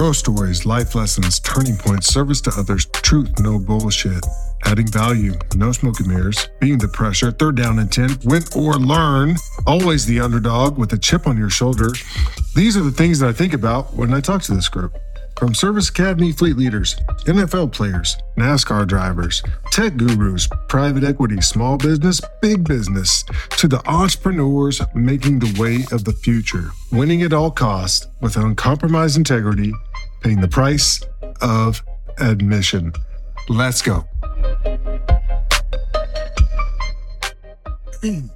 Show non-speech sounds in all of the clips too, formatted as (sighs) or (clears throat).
Grow stories, life lessons, turning points, service to others, truth, no bullshit. Adding value, no smoke and mirrors, being the pressure, third down and 10, win or learn, always the underdog with a chip on your shoulder. These are the things that I think about when I talk to this group. From Service Academy fleet leaders, NFL players, NASCAR drivers, tech gurus, private equity, small business, big business, to the entrepreneurs making the way of the future, winning at all costs with uncompromised integrity, paying the price of admission. Let's go. (clears throat)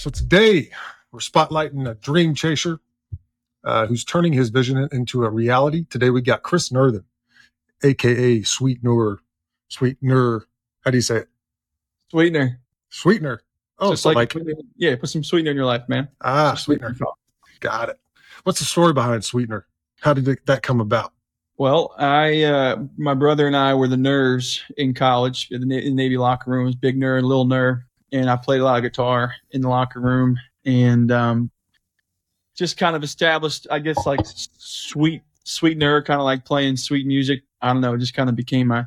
So today we're spotlighting a dream chaser uh, who's turning his vision into a reality. Today we got Chris Nurthen, aka SweetNur. Sweetener. How do you say it? Sweetener. Sweetener. Oh, Just so like, like, yeah, put some sweetener in your life, man. ah, Just Sweetener. Got it. What's the story behind Sweetener? How did that come about? Well, I, uh, my brother and I were the nerds in college in the, Na- in the Navy locker rooms, big nerd, and little nerd, and I played a lot of guitar in the locker room, and um, just kind of established, I guess, like sweet, sweet nerd, kind of like playing sweet music. I don't know, it just kind of became my,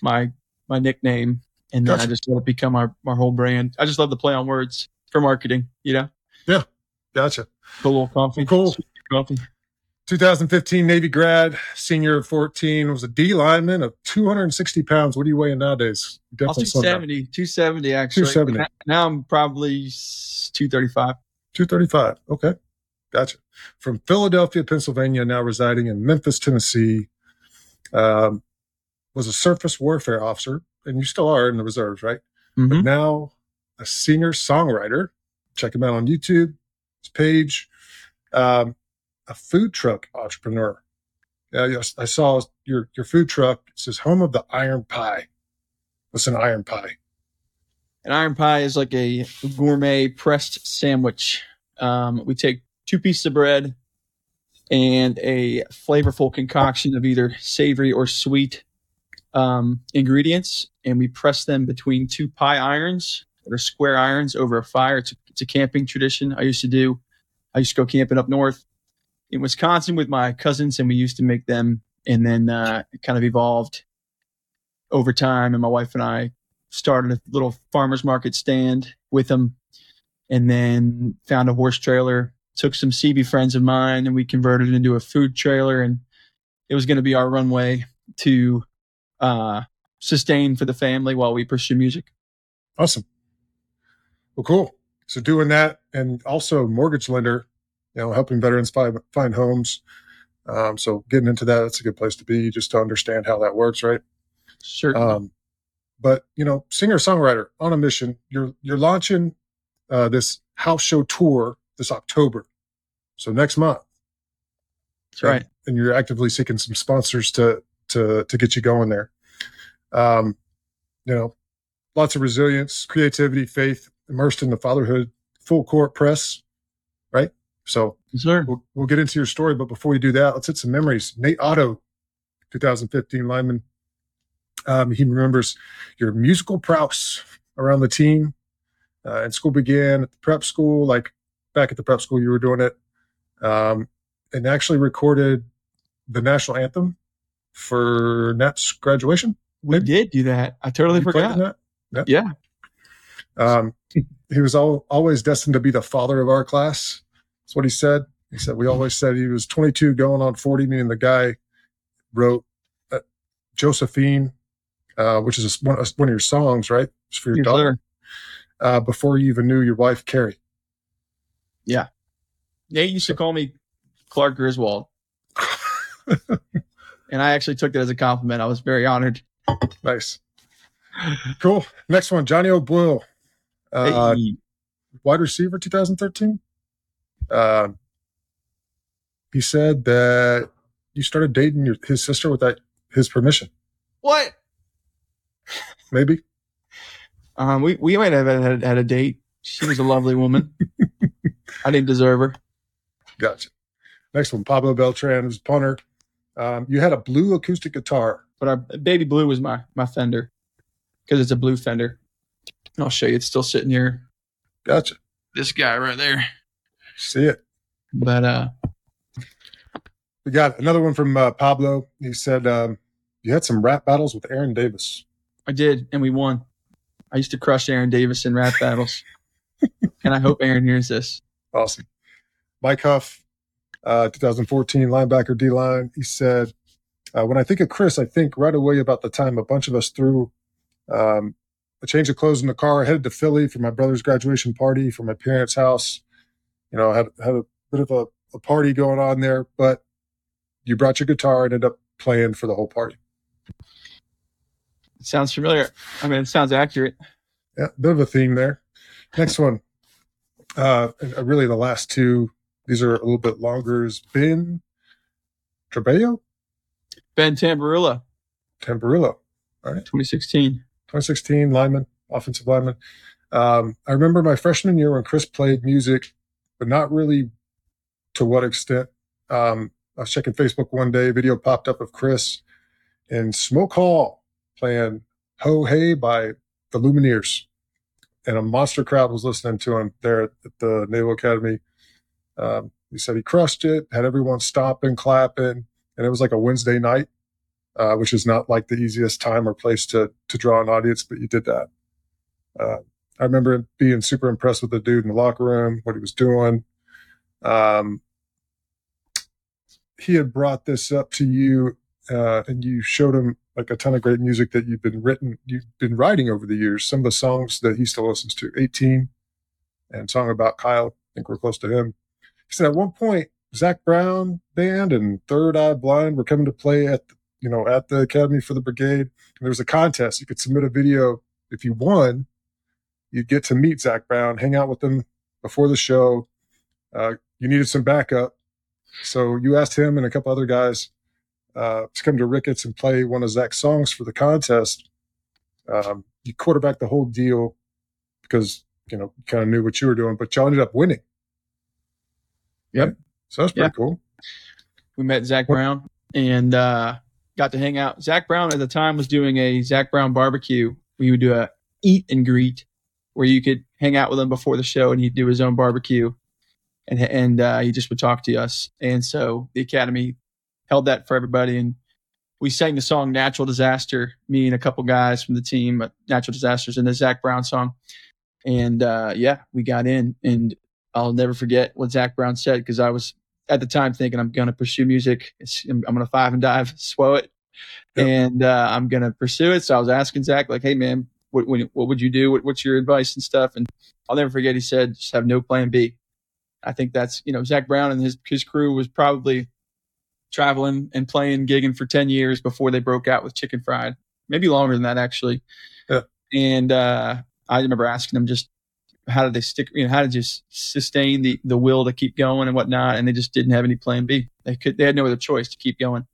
my, my nickname, and then I just let it become our, our whole brand. I just love to play on words for marketing, you know, Yeah, Gotcha. a little coffee, Cool. coffee. 2015 Navy grad, senior of 14, was a D lineman of 260 pounds. What are you weighing nowadays? Definitely 270, 270 actually. 270. Now- I'm probably 235. 235. Okay. Gotcha. From Philadelphia, Pennsylvania, now residing in Memphis, Tennessee. Um, was a surface warfare officer, and you still are in the reserves, right? But Mhm. now a senior songwriter. Check him out on YouTube, his page. Um, a food truck entrepreneur. Yeah, I saw your your food truck. It says home of the iron pie. What's an iron pie? An iron pie is like a gourmet pressed sandwich. Um, we take two pieces of bread and a flavorful concoction of either savory or sweet um, ingredients, and we press them between two pie irons are square irons over a fire. It's a, it's a camping tradition I used to do. I used to go camping up north in Wisconsin with my cousins, and we used to make them, and then uh, it kind of evolved over time. And my wife and I started a little farmers market stand with them, and then found a horse trailer. Took some CB friends of mine, and we converted it into a food trailer, and it was going to be our runway to uh, sustain for the family while we pursue music. Awesome. Well, cool. So doing that, and also mortgage lender, you know, helping veterans find find homes. Um, so getting into that, that's a good place to be, just to understand how that works, right? Sure. Um, but you know, singer songwriter on a mission. You're you're launching uh, this house show tour this October, so next month. That's right. and you're actively seeking some sponsors to to to get you going there. Um, you know, lots of resilience, creativity, faith, immersed in the fatherhood, full court press? So Sure. we'll, we'll get into your story, but before we do that, let's hit some memories. Nate Otto, 2015 lineman. Um, he remembers your musical prowess around the team. Uh, and school began at the prep school, like back at the prep school, you were doing it, um, and actually recorded the national anthem for Nat's graduation. We did do that. I totally You forgot. that? Yeah. Um, he was al- always destined to be the father of our class. That's what he said. He said we always said he was 22 going on 40, meaning the guy wrote uh, Josephine, uh, which is one, one of your songs, right? It's for your Yes, daughter. Uh, before you even knew your wife, Carrie. Yeah. Nate used to call me Clark Griswold, (laughs) and I actually took that as a compliment. I was very honored. nice. Cool. Next one, Johnny O'Boyle, uh, Hey, wide receiver, 2013. Um, he said that you started dating your, his sister without his permission. what? Maybe. Um, we we might have had, had a date. She was a lovely woman. (laughs) I didn't deserve her. Gotcha. Next one, Pablo Beltran was punter. Um, you had a blue acoustic guitar. But our baby blue was my my Fender because it's a blue Fender. And I'll show you. It's still sitting here. Gotcha. This guy right there. See it. But uh, We got another one from uh, Pablo. He said um, you had some rap battles with Aaron Davis. I did, and we won. I used to crush Aaron Davis in rap battles, (laughs) and I hope Aaron hears this. Awesome. Mike Huff, uh, 2014 linebacker D line. He said, uh, "When I think of Chris, I think right away about the time a bunch of us threw um, a change of clothes in the car, headed to Philly for my brother's graduation party for my parents' house. You know, had had a bit of a, a party going on there, but you brought your guitar and ended up playing for the whole party. It sounds familiar. I mean, it sounds accurate. Yeah, bit of a theme there. Next one. Uh, really, the last two. These are a little bit longer. Is Ben Trebejo? Ben Tamburilla. Tamburilla. All right. 2016. 2016 lineman, offensive lineman. Um, I remember my freshman year when Chris played music, but not really to what extent. Um, I was checking Facebook one day, video popped up of Chris in Smoke Hall playing Ho Hey by the Lumineers. And a monster crowd was listening to him there at the Naval Academy. Um, he said he crushed it, had everyone stomping, clapping, and it was like a Wednesday night, uh, which is not like the easiest time or place to to draw an audience, but you did that. Uh, I remember being super impressed with the dude in the locker room, what he was doing. Um, he had brought this up to you uh, and you showed him like a ton of great music that you've been written, you've been writing over the years. Some of the songs that he still listens to, 18 and song about Kyle. I think we're close to him. He said at one point, Zac Brown band and Third Eye Blind were coming to play at, the, you know, at the Academy for the Brigade. And there was a contest. You could submit a video. If you won, you'd get to meet Zac Brown, hang out with them before the show. Uh, you needed some backup. So you asked him and a couple other guys uh, to come to Ricketts and play one of Zac's songs for the contest. Um, you quarterbacked the whole deal because you know kind of knew what you were doing, but y'all ended up winning. Yep. So that's pretty yeah. cool. We met Zac Brown and uh, got to hang out. Zac Brown at the time was doing a Zac Brown barbecue. We would do a eat and greet where you could hang out with him before the show and he'd do his own barbecue and and uh, he just would talk to us. And so the academy held that for everybody, and we sang the song "Natural Disaster." Me and a couple guys from the team, Natural Disasters, and the Zac Brown song. And uh, yeah, we got in, and I'll never forget what Zac Brown said because I was at the time thinking I'm going to pursue music. I'm, I'm going to five and dive, (laughs) swell it, yep. and uh, I'm going to pursue it. So I was asking Zac, like, "Hey, man, what, what would you do? What, what's your advice and stuff?" And I'll never forget. He said, "Just have no plan B." I think that's you know Zac Brown and his his crew was probably traveling and playing gigging for 10 years before they broke out with chicken fried maybe longer than that actually yeah. and uh, i remember asking them just how did they stick you know how did you sustain the the will to keep going and whatnot and they just didn't have any plan b they could they had no other choice to keep going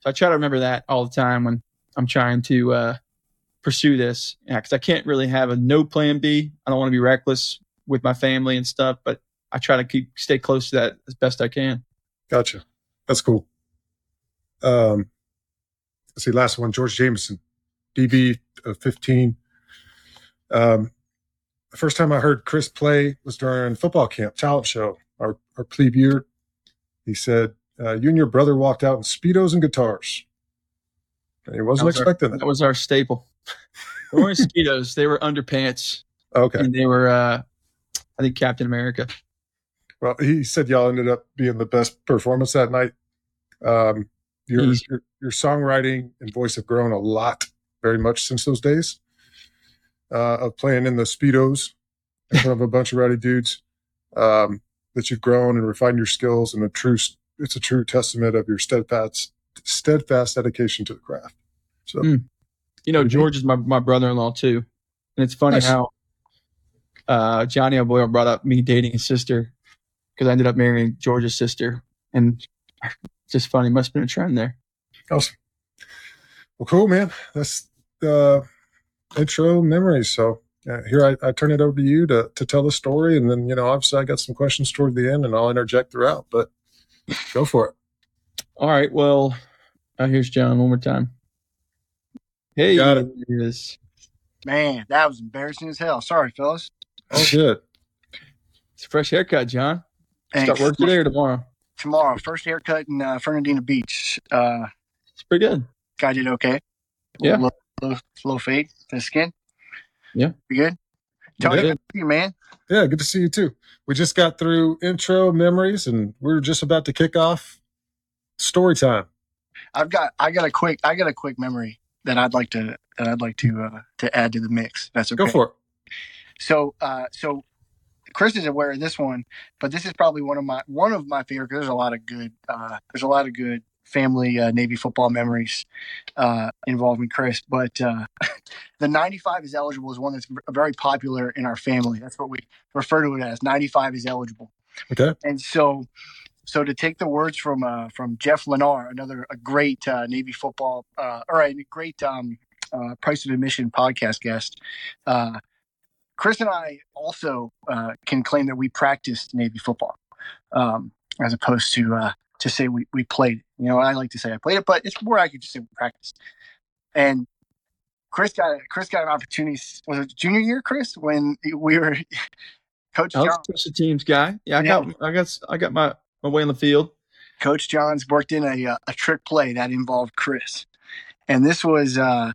so i try to remember that all the time when i'm trying to uh, pursue this because yeah, i can't really have a no plan b i don't want to be reckless with my family and stuff but I try to keep stay close to that as best I can. Gotcha. That's cool. Um, let's see, last one, George Jameson, DB of 15. Um, the first time I heard Chris play was during football camp, talent show, our, our plebe year. He said, uh, You and your brother walked out in Speedos and guitars. And he wasn't that was expecting our, that. That was our staple. They weren't Speedos, they were underpants. Okay. And they were, uh, I think, Captain America. Well, he said y'all ended up being the best performance that night. Um, your, your, your songwriting and voice have grown a lot, very much since those days uh, of playing in the speedos in front of a bunch of rowdy dudes. Um, that you've grown and refined your skills, and a true it's a true testament of your steadfast steadfast dedication to the craft. So, mm. You know, George is my my brother in law too, and it's funny nice. how uh, Johnny O'Boyle brought up me dating his sister because I ended up marrying George's sister, and just funny. Must have been a trend there. Awesome. Well, cool, man. That's the intro memories. So uh, here I, I, turn it over to you to to tell the story, and then you know, obviously, I got some questions toward the end, and I'll interject throughout. But go for it. All right. Well, uh, here's John one more time. Hey, got it. it is. Man, that was embarrassing as hell. Sorry, fellas. Oh, good. It's a fresh haircut, John. Thanks. Start work today or tomorrow? tomorrow. First haircut in uh, Fernandina Beach. Uh, It's pretty good. guy did okay. Yeah. Low, little, little fade to the skin. Yeah. You good? Tony, Yeah. good to see you, man. Yeah, good to see you too. We just got through intro memories, and we're just about to kick off story time. I've got I got a quick I got a quick memory that I'd like to that I'd like to uh, to add to the mix. That's okay. Go for it. So, uh, so Chris is aware of this one, but this is probably one of my one of my favorite. 'cause There's a lot of good. Uh, there's a lot of good family uh, Navy football memories uh, involving Chris. But uh, (laughs) the 95 is eligible is one that's very popular in our family. That's what we refer to it as. 95 is eligible. Okay. And so, so to take the words from uh, from Jeff Lennar, another a great uh, Navy football, uh, or a great um, uh, price of admission podcast guest. Uh, Chris and I also uh, can claim that we practiced Navy football, um, as opposed to uh, to say we, we played. You know, I like to say I played it, but it's more I could just say we practiced. And Chris got Chris got an opportunity. Was it junior year, Chris, when we were (laughs) Coach I was a teams guy. Yeah, I Yeah. got I got I got my, my way on the field. Coach Johns worked in a uh, a trick play that involved Chris, and this was uh,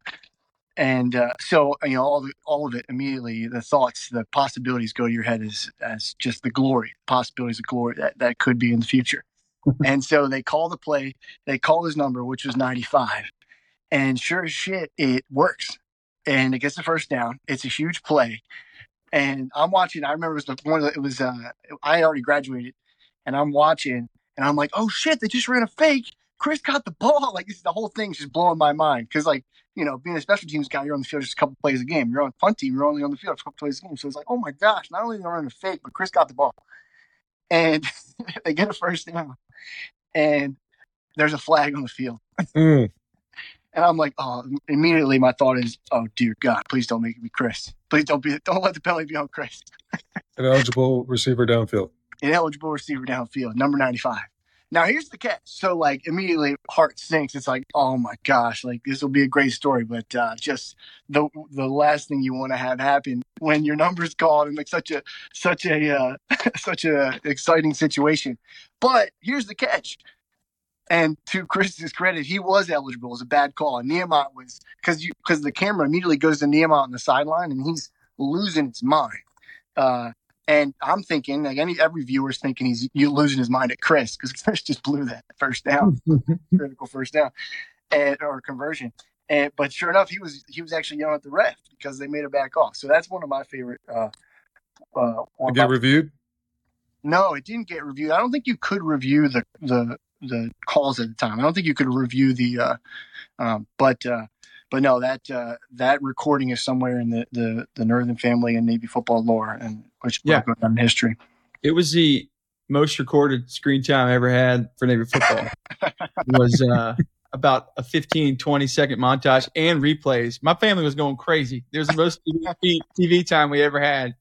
and uh, so you know all the, all of it immediately the thoughts the possibilities go to your head as as just the glory possibilities of glory that that could be in the future, (laughs) and so they call the play they call his number which was ninety five, and sure as shit it works, and it gets the first down. It's a huge play, and I'm watching I remember it was the one of the, it was uh I had already graduated, and I'm watching and I'm like, oh shit, they just ran a fake. Chris got the ball. (laughs) Like this is the whole thing's just blowing my mind because like you know being a special teams guy, you're on the field just a couple plays a game. You're on punt team, you're only on the field a couple plays a game. So it's like, oh my gosh, not only did they run a fake, but Chris got the ball, and (laughs) they get a first down, and there's a flag on the field, Mm. (laughs) and I'm like, oh, immediately my thought is, oh dear God, please don't make it be Chris. Please don't be, don't let the penalty be on Chris. An eligible receiver downfield. Ineligible receiver downfield, number 95. Now here's the catch. So like immediately heart sinks. It's like, oh my gosh, like this will be a great story, but uh, just the the last thing you want to have happen when your number's called in like such a such a uh, (laughs) such a exciting situation. But here's the catch. And to Chris's credit, he was eligible. It was a bad call. And Nehemiah was because you because the camera immediately goes to Nehemiah on the sideline, and he's losing his mind. Uh, and I'm thinking, like any every viewer's thinking he's you losing his mind at Chris because (laughs) Chris just blew that first down, (laughs) critical first down, and or conversion. And but sure enough, he was he was actually yelling at the ref because they made a back off. So that's one of my favorite. Uh, uh, one Get my- reviewed. no, it didn't get reviewed. I don't think you could review the the the calls at the time. I don't think you could review the. Uh, um, but uh, but no, that uh, that recording is somewhere in the, the the Nurthen family and Navy football lore, and which Yeah. go down in history. It was the most recorded screen time I ever had for Navy football. it was uh, (laughs) about a 15, 20 second montage and replays. My family was going crazy. Was the most TV, TV time we ever had.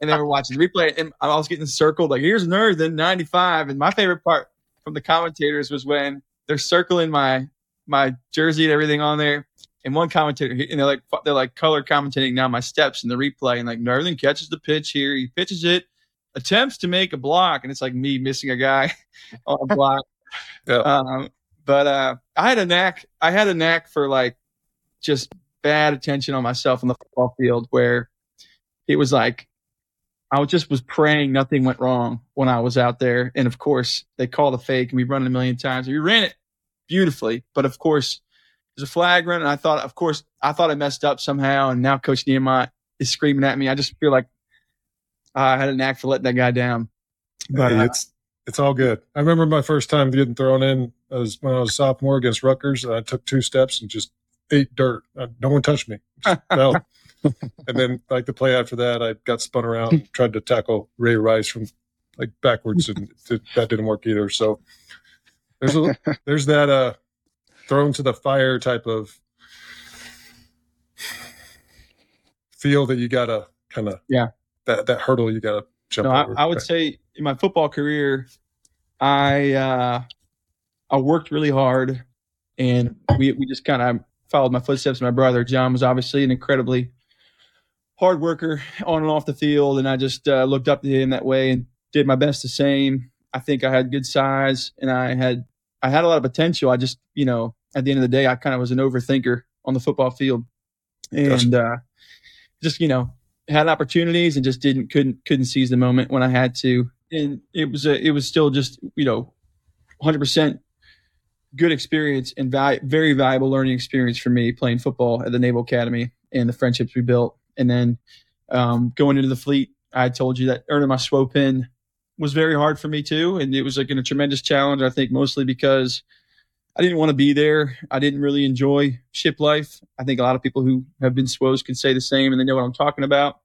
And they were watching the replay. And I was getting circled like, here's Nerd, then 95. And my favorite part from the commentators was when they're circling my my jersey and everything on there. And one commentator, and they're like, they're like color commentating now my steps in the replay. And like, Nurthen catches the pitch here. He pitches it, attempts to make a block. And it's like me missing a guy (laughs) on a block. (laughs) Yeah. Um, but uh, I had a knack. I had a knack for like just bad attention on myself on the football field, where it was like I just was praying nothing went wrong when I was out there. And of course, they called a fake, and we run it a million times. We ran it beautifully, but of course, there's a flag run, and I thought, of course, I thought I messed up somehow, and now Coach Nehemiah is screaming at me. I just feel like I had a knack for letting that guy down. But Hey, it's it's all good. I remember my first time getting thrown in I was when I was a sophomore against Rutgers. And I took two steps and just ate dirt. Uh, no one touched me. (laughs) Fell. and then like the play after that, I got spun around, and (laughs) tried to tackle Ray Rice from like backwards, and th- that didn't work either. So there's a (laughs) there's that uh thrown to the fire type of feel that you gotta kind of Yeah. that that hurdle you gotta jump No, I. I would say in my football career, I uh, I worked really hard, and we we just kind of followed my footsteps. My brother John was obviously an incredibly hard worker on and off the field, and I just uh, looked up to him that way and did my best the same. I think I had good size and I had I had a lot of potential. I just, you know, at the end of the day, I kind of was an overthinker on the football field, and uh, just you know had opportunities and just didn't couldn't couldn't seize the moment when I had to. And it was a it was still just you know, hundred percent good experience and val- very valuable learning experience for me playing football at the Naval Academy and the friendships we built. And then um, going into the fleet, I told you that earning my SWO pin was very hard for me too, and it was like a tremendous challenge. I think mostly because I didn't want to be there. I didn't really enjoy ship life. I think a lot of people who have been SWOs can say the same, and they know what I'm talking about.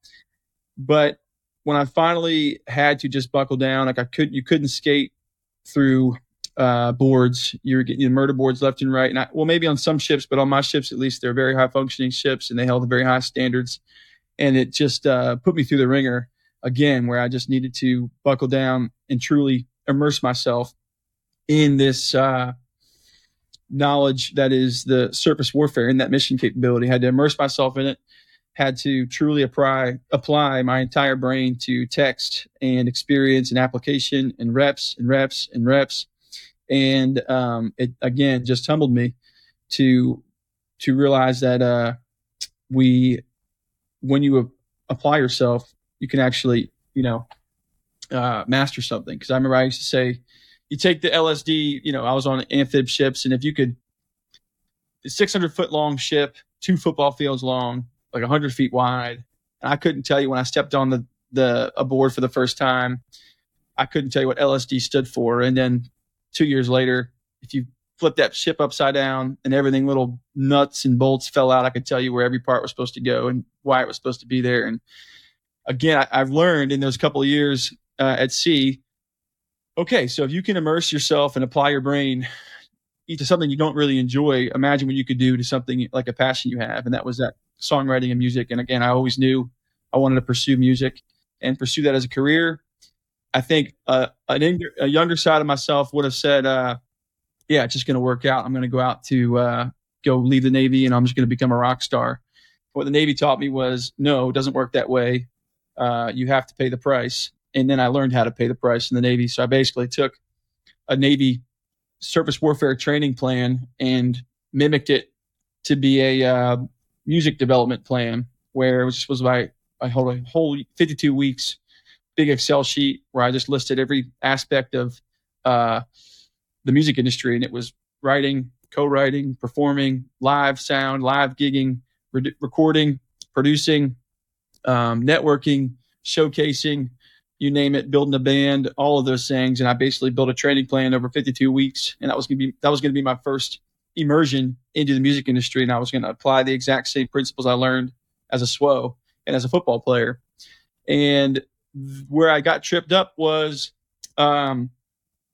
But when I finally had to just buckle down, like I couldn't, you couldn't skate through uh, boards. You're getting murder boards left and right. And I, well, maybe on some ships, but on my ships at least, they're very high functioning ships, and they held very high standards. And it just uh, put me through the ringer again, where I just needed to buckle down and truly immerse myself in this uh, knowledge that is the surface warfare and that mission capability. I had to immerse myself in it. Had to truly apply apply my entire brain to text and experience and application and reps and reps and reps, and um, it again just humbled me to to realize that uh, we when you apply yourself you can actually, you know, uh, master something. Because I remember I used to say, you take the LSD, you know, I was on amphib ships, and if you could, the 600 foot long ship, two football fields long, like 100 feet wide, and I couldn't tell you when I stepped on the the aboard for the first time, I couldn't tell you what LSD stood for. And then two years later, if you flip that ship upside down and everything little nuts and bolts fell out, I could tell you where every part was supposed to go and why it was supposed to be there. And again, I, have learned in those couple of years uh, at sea. Okay, so if you can immerse yourself and apply your brain to something you don't really enjoy, imagine what you could do to something like a passion you have, and that was that songwriting and music. And again, I always knew I wanted to pursue music and pursue that as a career. I think uh, an, a younger side of myself would have said, uh, "Yeah, it's just going to work out. I'm going to go out to uh, go leave the Navy, and I'm just going to become a rock star." What the Navy taught me was, no, it doesn't work that way uh, you have to pay the price. And then I learned how to pay the price in the Navy. So I basically took a Navy surface warfare training plan and mimicked it to be a uh, music development plan where it was, was my, I hold a whole 52 weeks big Excel sheet where I just listed every aspect of uh, the music industry. And it was writing, co writing, performing, live sound, live gigging, re- recording, producing, um, networking, showcasing, you name it, building a band, all of those things. And I basically built a training plan over 52 weeks, and that was gonna be that was gonna be my first immersion into the music industry, and I was gonna apply the exact same principles I learned as a SWO and as a football player. And where I got tripped up was um,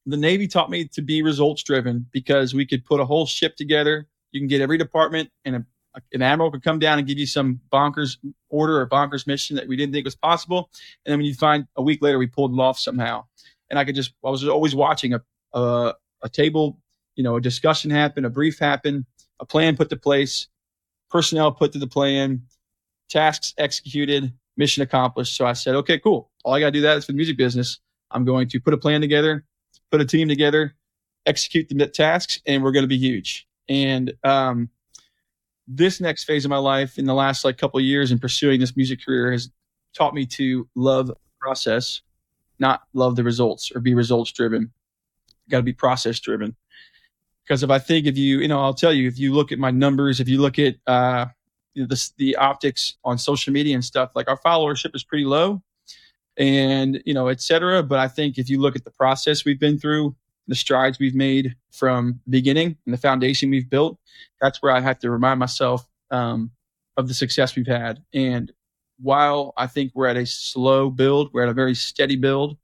the Navy taught me to be results driven because we could put a whole ship together. You can get every department and a an admiral could come down and give you some bonkers order or bonkers mission that we didn't think was possible, and then when you find a week later we pulled it off somehow. And I could just I was always watching a a, a table, you know, a discussion happen, a brief happen, a plan put to place, personnel put to the plan, tasks executed, mission accomplished. So I said, okay, cool. All I got to do that is for the music business. I'm going to put a plan together, put a team together, execute the tasks, and we're going to be huge. And um, this next phase of my life in the last like couple years in pursuing this music career has taught me to love process, not love the results or be results driven. Got to be process driven. Because if I think if you, you know, I'll tell you, if you look at my numbers, if you look at uh, the, the optics on social media and stuff, like our followership is pretty low and, you know, et cetera. But I think if you look at the process we've been through, the strides we've made from beginning and the foundation we've built, that's where I have to remind myself um, of the success we've had. And while I think we're at a slow build, we're at a very steady build,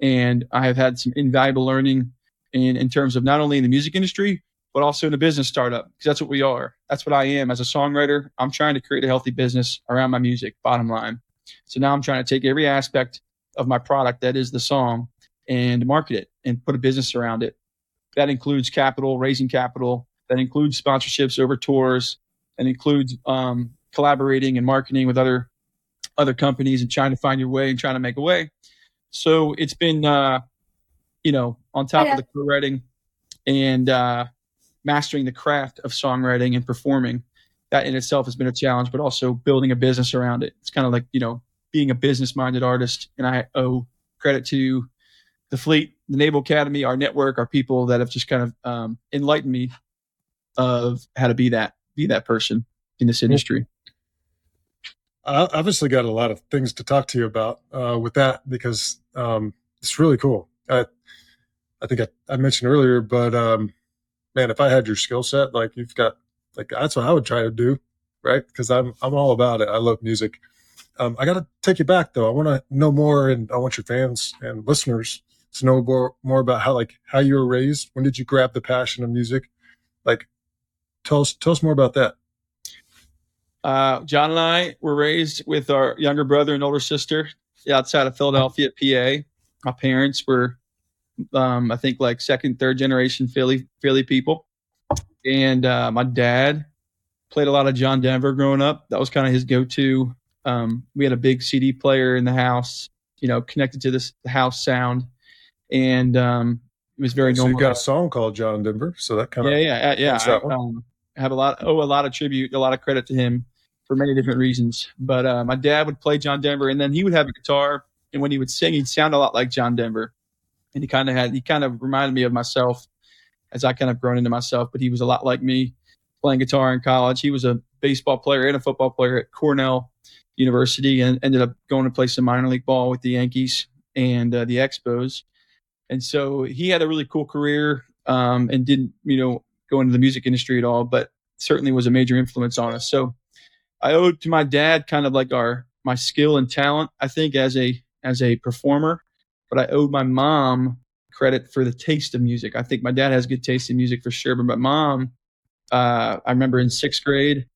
and I have had some invaluable learning in, in terms of not only in the music industry, but also in a business startup, because that's what we are. That's what I am as a songwriter. I'm trying to create a healthy business around my music, bottom line. So now I'm trying to take every aspect of my product that is the song and market it and put a business around it. That includes capital, raising capital. That includes sponsorships over tours. That includes um, collaborating and marketing with other other companies and trying to find your way and trying to make a way. So it's been, uh, you know, on top Yeah. of the co-writing and uh, mastering the craft of songwriting and performing, that in itself has been a challenge. But also building a business around it. It's kind of like you know being a business-minded artist, and I owe credit to the fleet, the Naval Academy, our network, our people that have just kind of um, enlightened me of how to be that be that person in this industry. I obviously got a lot of things to talk to you about uh, with that because um, it's really cool. I, I think I, I mentioned earlier, but um, man, if I had your skill set, like you've got, like that's what I would try to do, right? Because I'm I'm all about it. I love music. Um, I got to take you back though. I want to know more, and I want your fans and listeners to know more more about how like how you were raised. When did you grab the passion of music? Like, tell us tell us more about that. Uh, John and I were raised with our younger brother and older sister outside of Philadelphia, PA. My parents were, um, I think, like second, third generation Philly Philly people, and uh, my dad played a lot of John Denver growing up. That was kind of his go-to. Um, we had a big CD player in the house, you know, connected to this the house sound, and um, it was very So normal. you got a song called John Denver, so that kind of Yeah, yeah, yeah. I, um, have a lot, owe a lot of tribute, a lot of credit to him for many different reasons. But uh, my dad would play John Denver, and then he would have a guitar, and when he would sing, he'd sound a lot like John Denver, and he kind of had, he kind of reminded me of myself as I kind of grown into myself. But he was a lot like me, playing guitar in college. He was a baseball player and a football player at Cornell University, and ended up going to play some minor league ball with the Yankees and uh, the Expos. And so he had a really cool career, um, and didn't, you know, go into the music industry at all, but certainly was a major influence on us. So I owed to my dad kind of like our my skill and talent, I think, as a as a performer, but I owed my mom credit for the taste of music. I think my dad has good taste in music for sure, but my mom, uh, I remember in sixth grade,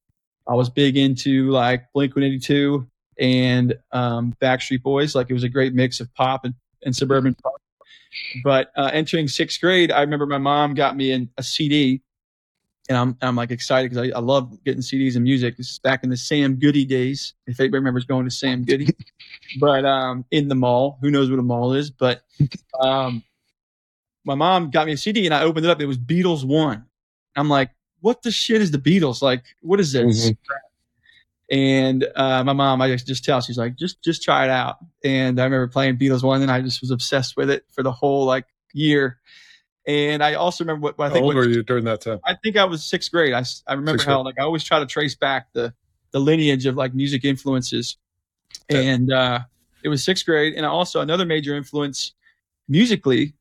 I was big into like Blink One Eighty Two and um, Backstreet Boys. Like it was a great mix of pop and, and suburban pop. But uh, entering sixth grade, I remember my mom got me in a CD, and I'm I'm like excited because I, I love getting CDs and music. This is back in the Sam Goody days. If anybody remembers going to Sam Goody, (laughs) but um, in the mall, who knows what a mall is? But um, my mom got me a CD, and I opened it up. It was Beatles One. I'm like, what the shit is the Beatles? Like, what is this? And uh, my mom, I just, tell, she's like, just just try it out. And I remember playing Beatles One, and I just was obsessed with it for the whole like year. And I also remember what, what I How think old what- were you during that time? I think I was sixth grade. I, I remember Sixth how grade. like I always try to trace back the the lineage of like music influences, Yeah. and uh, it was sixth grade. And also another major influence musically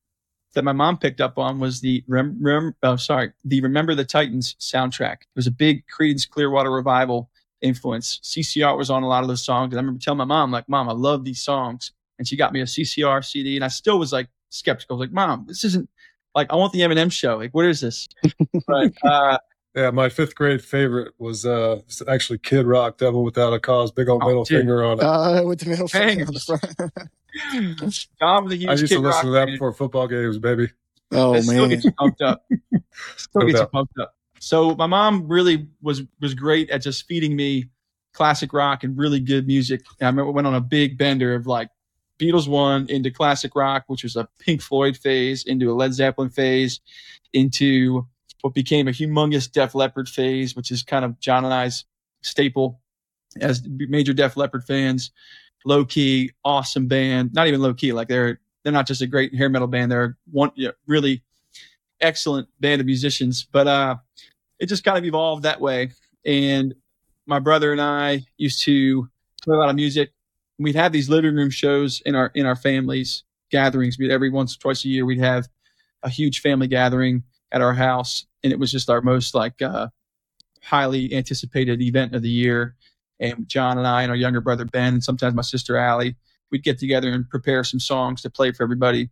that my mom picked up on was the rem, rem oh, sorry the Remember the Titans soundtrack. It was a big Creedence Clearwater Revival influence. CCR was on a lot of those songs, and I remember telling my mom like, "Mom, I love these songs," and she got me a CCR CD, and I still was like skeptical. I was like, "Mom, this isn't." Like I want the Eminem show. Like, what is this? But (laughs) uh, Yeah, my fifth grade favorite was uh actually Kid Rock, Devil Without a Cause, big old Oh, middle dude. finger on it. Uh, with the middle finger on the front. (laughs) John was I used Kid to listen Rock to that fan. before football games, baby. oh It still man. gets you pumped up. (laughs) Still No gets you pumped up. So my mom really was was great at just feeding me classic rock and really good music. And I remember we went on a big bender of like Beatles one into classic rock, which was a Pink Floyd phase, into a Led Zeppelin phase, into what became a humongous Def Leppard phase, which is kind of John and I's staple as major Def Leppard fans. Low key, awesome band. Not even low key, like they're they're not just a great hair metal band. They're one yeah, really excellent band of musicians. But uh, it just kind of evolved that way. And my brother and I used to play a lot of music. We'd have these living room shows in our in our families gatherings. We'd every once or twice a year we'd have a huge family gathering at our house, and it was just our most like uh, highly anticipated event of the year. And John and I and our younger brother Ben, and sometimes my sister Allie, we'd get together and prepare some songs to play for everybody.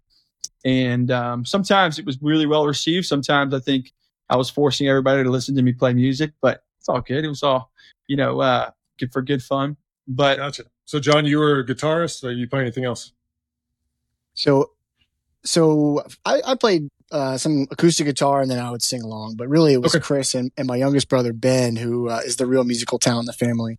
And um, sometimes it was really well received. Sometimes I think I was forcing everybody to listen to me play music, but it's all good. It was all, you know, uh, good for good fun. But Gotcha. So, John, you were a guitarist, or you play anything else? So, so I, I played uh, some acoustic guitar, and then I would sing along. But really, it was Okay. Chris and, and my youngest brother Ben, who uh, is the real musical talent in the family.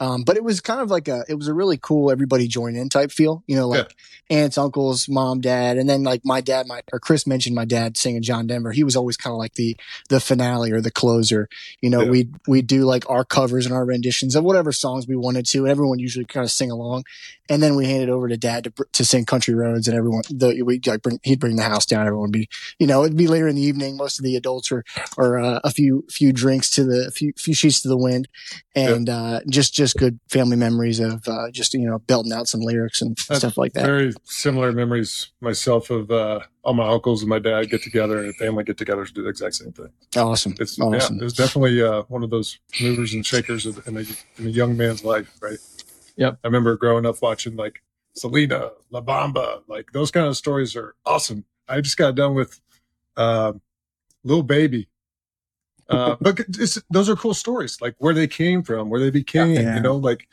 Um, but it was kind of like a, it was a really cool everybody join in type feel. You know, like aunts, uncles, mom, dad, and then like my dad, my or Chris mentioned my dad singing John Denver. He was always kind of like the the finale or the closer. You know, Yeah. we we do like our covers and our renditions of whatever songs we wanted to, and everyone usually kind of sing along. And then we hand it over to dad to, to sing country roads and everyone, the, we like bring, he'd bring the house down. Everyone would be, you know, it'd be later in the evening. Most of the adults are, or uh, a few, few drinks to the, few, few sheets to the wind and, uh, just, just good family memories of, uh, just, you know, belting out some lyrics and That's stuff like that. Very similar memories myself of uh, all my uncles and my dad get together and family get together to do the exact same thing. Awesome. It's awesome. yeah, it was definitely uh, one of those movers and shakers of- in a, in a young man's life, right? Yep. I remember growing up watching like Selena, La Bamba, like those kind of stories are awesome. I just got done with um, Lil Baby. Uh, (laughs) but it's, those are cool stories, like where they came from, where they became, Yeah. you know, like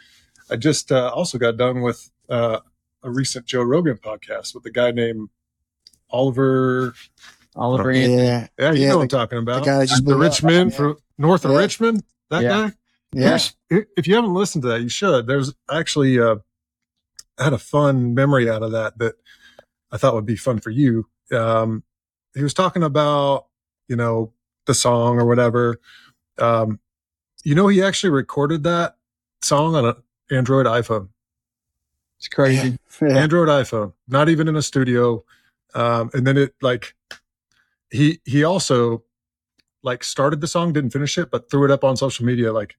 I just uh, also got done with uh, a recent Joe Rogan podcast with a guy named Oliver. Oliver Anthony. yeah. Yeah, you Yeah, know what I'm talking about. guy that just the blew up. Richmond Yeah. for north of Yeah. Richmond. That Yeah. guy. Yeah. There's- If you haven't listened to that, you should. There's actually uh, I had a fun memory out of that that I thought would be fun for you. Um, he was talking about you know the song or whatever. Um, you know, he actually recorded that song on an Android iPhone. It's crazy. Yeah. Android iPhone, not even in a studio. Um, and then it like he he also like started the song, didn't finish it, but threw it up on social media. Like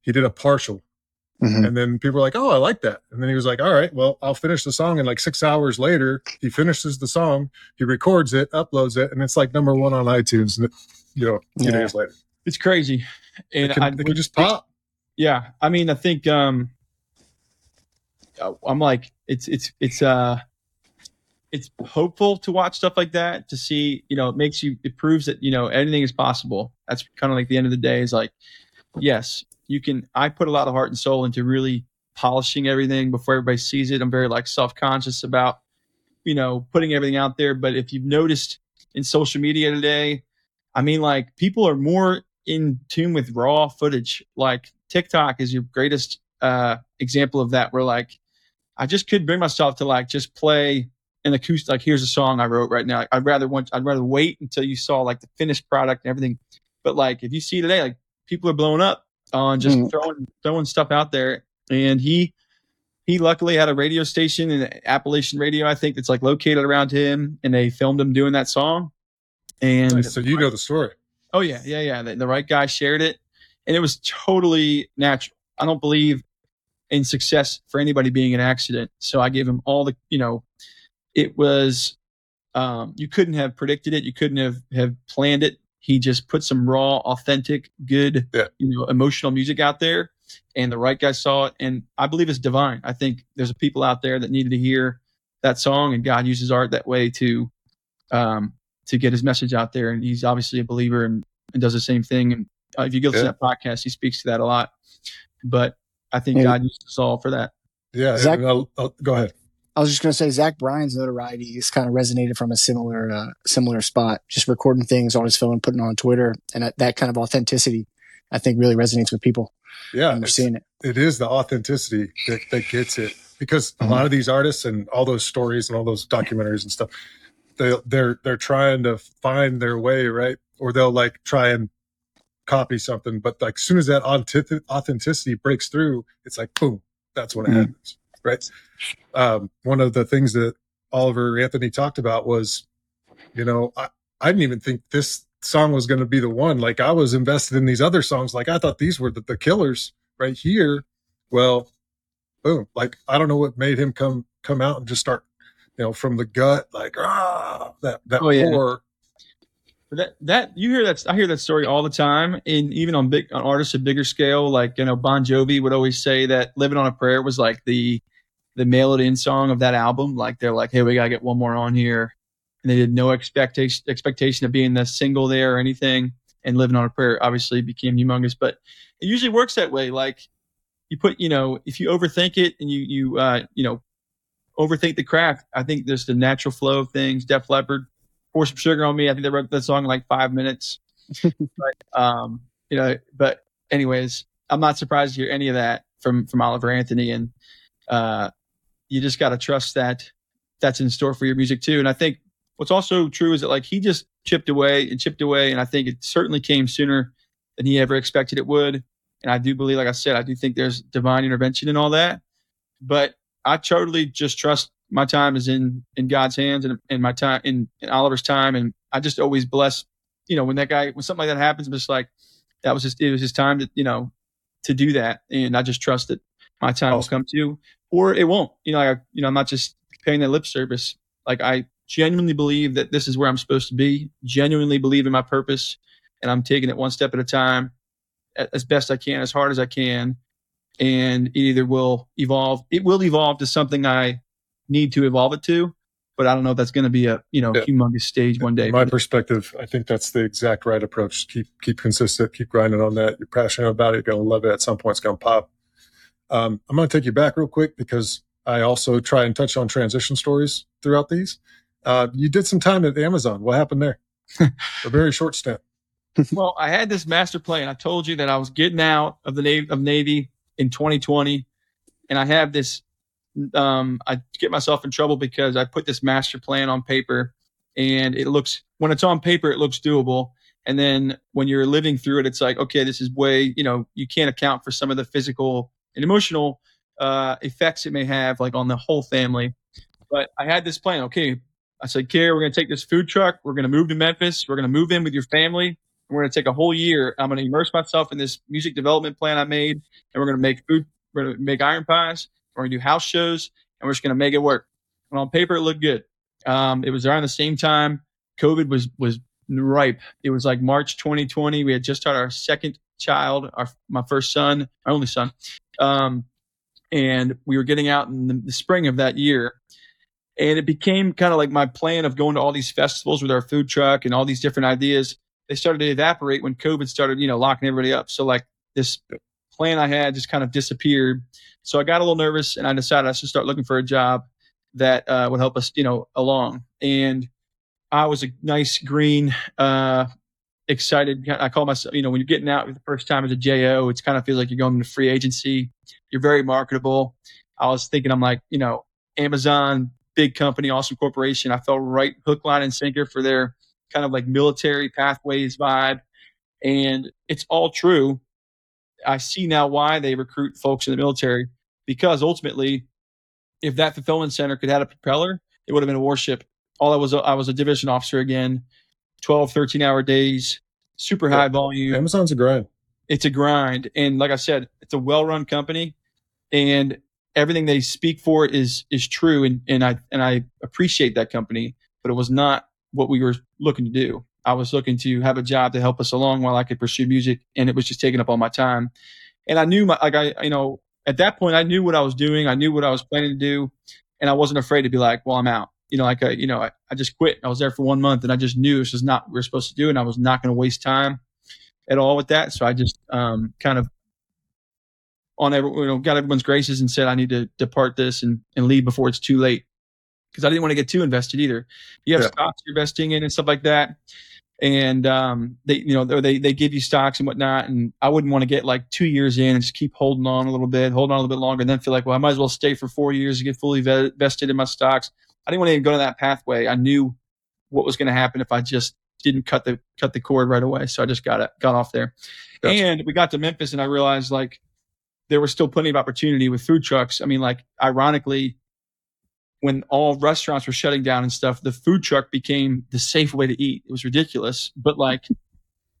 he did a partial, Mhm. and then people were like, "Oh, I like that." And then he was like, "All right, well, I'll finish the song." And like six hours later, he finishes the song, he records it, uploads it, and it's like number one on iTunes. You know, a few Yeah. days later, It's crazy. And it can, I it can just think- pop. Yeah, I mean, I think um, uh, I'm like, it's it's it's uh, it's hopeful to watch stuff like that to see, you know, it makes you, it proves that you know anything is possible. That's kind of like the end of the day is like, yes, you can. I put a lot of heart and soul into really polishing everything before everybody sees it. I'm very like self conscious about, you know, putting everything out there. But if you've noticed in social media today, I mean, like people are more in tune with raw footage. Like TikTok is your greatest uh, example of that. Where like I just couldn't bring myself to like just play an acoustic. Like here's a song I wrote right now. I'd rather want. I'd rather wait until you saw like the finished product and everything. But like if you see today, like people are blowing up on just Mm. throwing throwing stuff out there. And he he luckily had a radio station in Appalachian Radio, I think, that's like located around him, and they filmed him doing that song. And So you know the story. Oh yeah, yeah, yeah. The, the right guy shared it, and it was totally natural. I don't believe in success for anybody being an accident, so I gave him all the. You know, it was. Um, you couldn't have predicted it. You couldn't have have planned it. He just put some raw, authentic, good, Yeah. you know, emotional music out there, and the right guy saw it, and I believe it's divine. I think there's people out there that needed to hear that song, and God uses art that way to um, to get his message out there. And he's obviously a believer and, and does the same thing. And uh, if you go listen Yeah. to that podcast, he speaks to that a lot. But I think Yeah. God used us all for that. Yeah. Zach- I'll- I'll- go ahead. I was just going to say Zach Bryan's notoriety is kind of resonated from a similar uh, similar spot, just recording things on his phone, putting on Twitter, and that, that kind of authenticity, I think, really resonates with people. Yeah. and we're seeing it. it is the authenticity that, that gets it because Mhm. a lot of these artists and all those stories and all those documentaries and stuff they they're they're trying to find their way right or they'll like try and copy something but like as soon as that authenticity breaks through it's like boom that's it Mhm. happens right? Um, one of the things that oliver anthony talked about was you know i, I didn't even think this song was going to be the one. Like i was invested in these other songs. Like i thought these were the, the killers right here. Well boom. Like i don't know what made him come come out and just start you know from the gut like ah that that Oh, yeah. But that that you hear that I hear that story all the time, and even on big on artists of bigger scale, like you know Bon Jovi would always say that "Living on a Prayer" was like the the mail it in song of that album. Like they're like, hey, we gotta get one more on here, and they did no expectation expectation of being the single there or anything. And "Living on a Prayer" obviously became humongous, but it usually works that way. Like you put, you know, if you overthink it and you you uh, you know overthink the craft, I think there's the natural flow of things. Def Leppard pour some sugar on me. I think they wrote that song in like five minutes. (laughs) but um, you know, but anyways, I'm not surprised to hear any of that from from Oliver Anthony, and uh, you just got to trust that that's in store for your music too. And I think what's also true is that like he just chipped away and chipped away, and I think it certainly came sooner than he ever expected it would. And I do believe, like I said, I do think there's divine intervention and all that. But I totally just trust my time is in in God's hands and, and my time in, in Oliver's time, and I just always bless. You know, when that guy when something like that happens, I'm just like that was just it was his time to you know to do that, and I just trust that my time will come to, or it won't. You know, I you know I'm not just paying that lip service. Like I genuinely believe that this is where I'm supposed to be. Genuinely believe in my purpose, and I'm taking it one step at a time, as best I can, as hard as I can, and it either will evolve. It will evolve to something I need to evolve it to, but I don't know if that's going to be a you know yeah. humongous stage one day. My perspective, I think that's the exact right approach. Keep keep consistent, keep grinding on that. You're passionate about it. You're going to love it. At some point, it's going to pop. Um, I'm going to take you back real quick because I also try and touch on transition stories throughout these. Uh, you did some time at Amazon. What happened there? (laughs) a very short stint. well, I had this master plan. I told you that I was getting out of the Navy, of Navy in 2020, and I have this um, I get myself in trouble because I put this master plan on paper and it looks, when it's on paper, it looks doable. And then when you're living through it, it's like, okay, this is way, you know, you can't account for some of the physical and emotional uh, effects it may have, like on the whole family. But I had this plan. Okay, I said, Care, we're going to take this food truck. We're going to move to Memphis. We're going to move in with your family. We're going to take a whole year. I'm going to immerse myself in this music development plan I made, and we're going to make food. We're going to make iron pies. We're going to do house shows and we're just going to make it work. And on paper, it looked good. Um, it was around the same time COVID was, was ripe. It was like March 2020. We had just had our second child, our, my first son, my only son. Um, and we were getting out in the, the spring of that year. And it became kind of like my plan of going to all these festivals with our food truck and all these different ideas. They started to evaporate when COVID started, you know, locking everybody up. So like this plan I had just kind of disappeared. So I got a little nervous and I decided I should start looking for a job that uh, would help us, you know, along. And I was a nice green, uh, excited. I call myself, you know, when you're getting out for the first time as a JO, it's kind of feels like you're going into free agency. You're very marketable. I was thinking, I'm like, you know, Amazon, big company, awesome corporation. I felt right hook, line, and sinker for their kind of like military pathways vibe. And it's all true. I see now why they recruit folks in the military because ultimately, if that fulfillment center could have a propeller, it would have been a warship. All I was, I was a division officer again, 12, 13 hour days, super high volume. Amazon's a grind. It's a grind. And like I said, it's a well run company and everything they speak for is, is true. And, and I, and I appreciate that company, but it was not what we were looking to do. I was looking to have a job to help us along while I could pursue music. And it was just taking up all my time. And I knew my, like I, you know, at that point, I knew what I was doing. I knew what I was planning to do, and I wasn't afraid to be like, "Well, I'm out." You know, like, I, you know, I, I just quit. I was there for one month, and I just knew this is not what we are supposed to do, and I was not going to waste time at all with that. So I just um, kind of on every, you know, got everyone's graces and said I need to depart this and, and leave before it's too late because I didn't want to get too invested either. You have yeah. stocks you're investing in and stuff like that and um, they you know they they give you stocks and whatnot and i wouldn't want to get like two years in and just keep holding on a little bit hold on a little bit longer and then feel like well i might as well stay for four years to get fully vested in my stocks i didn't want to even go to that pathway i knew what was going to happen if i just didn't cut the cut the cord right away so i just got it got off there gotcha. and we got to memphis and i realized like there was still plenty of opportunity with food trucks i mean like ironically when all restaurants were shutting down and stuff, the food truck became the safe way to eat. It was ridiculous, but like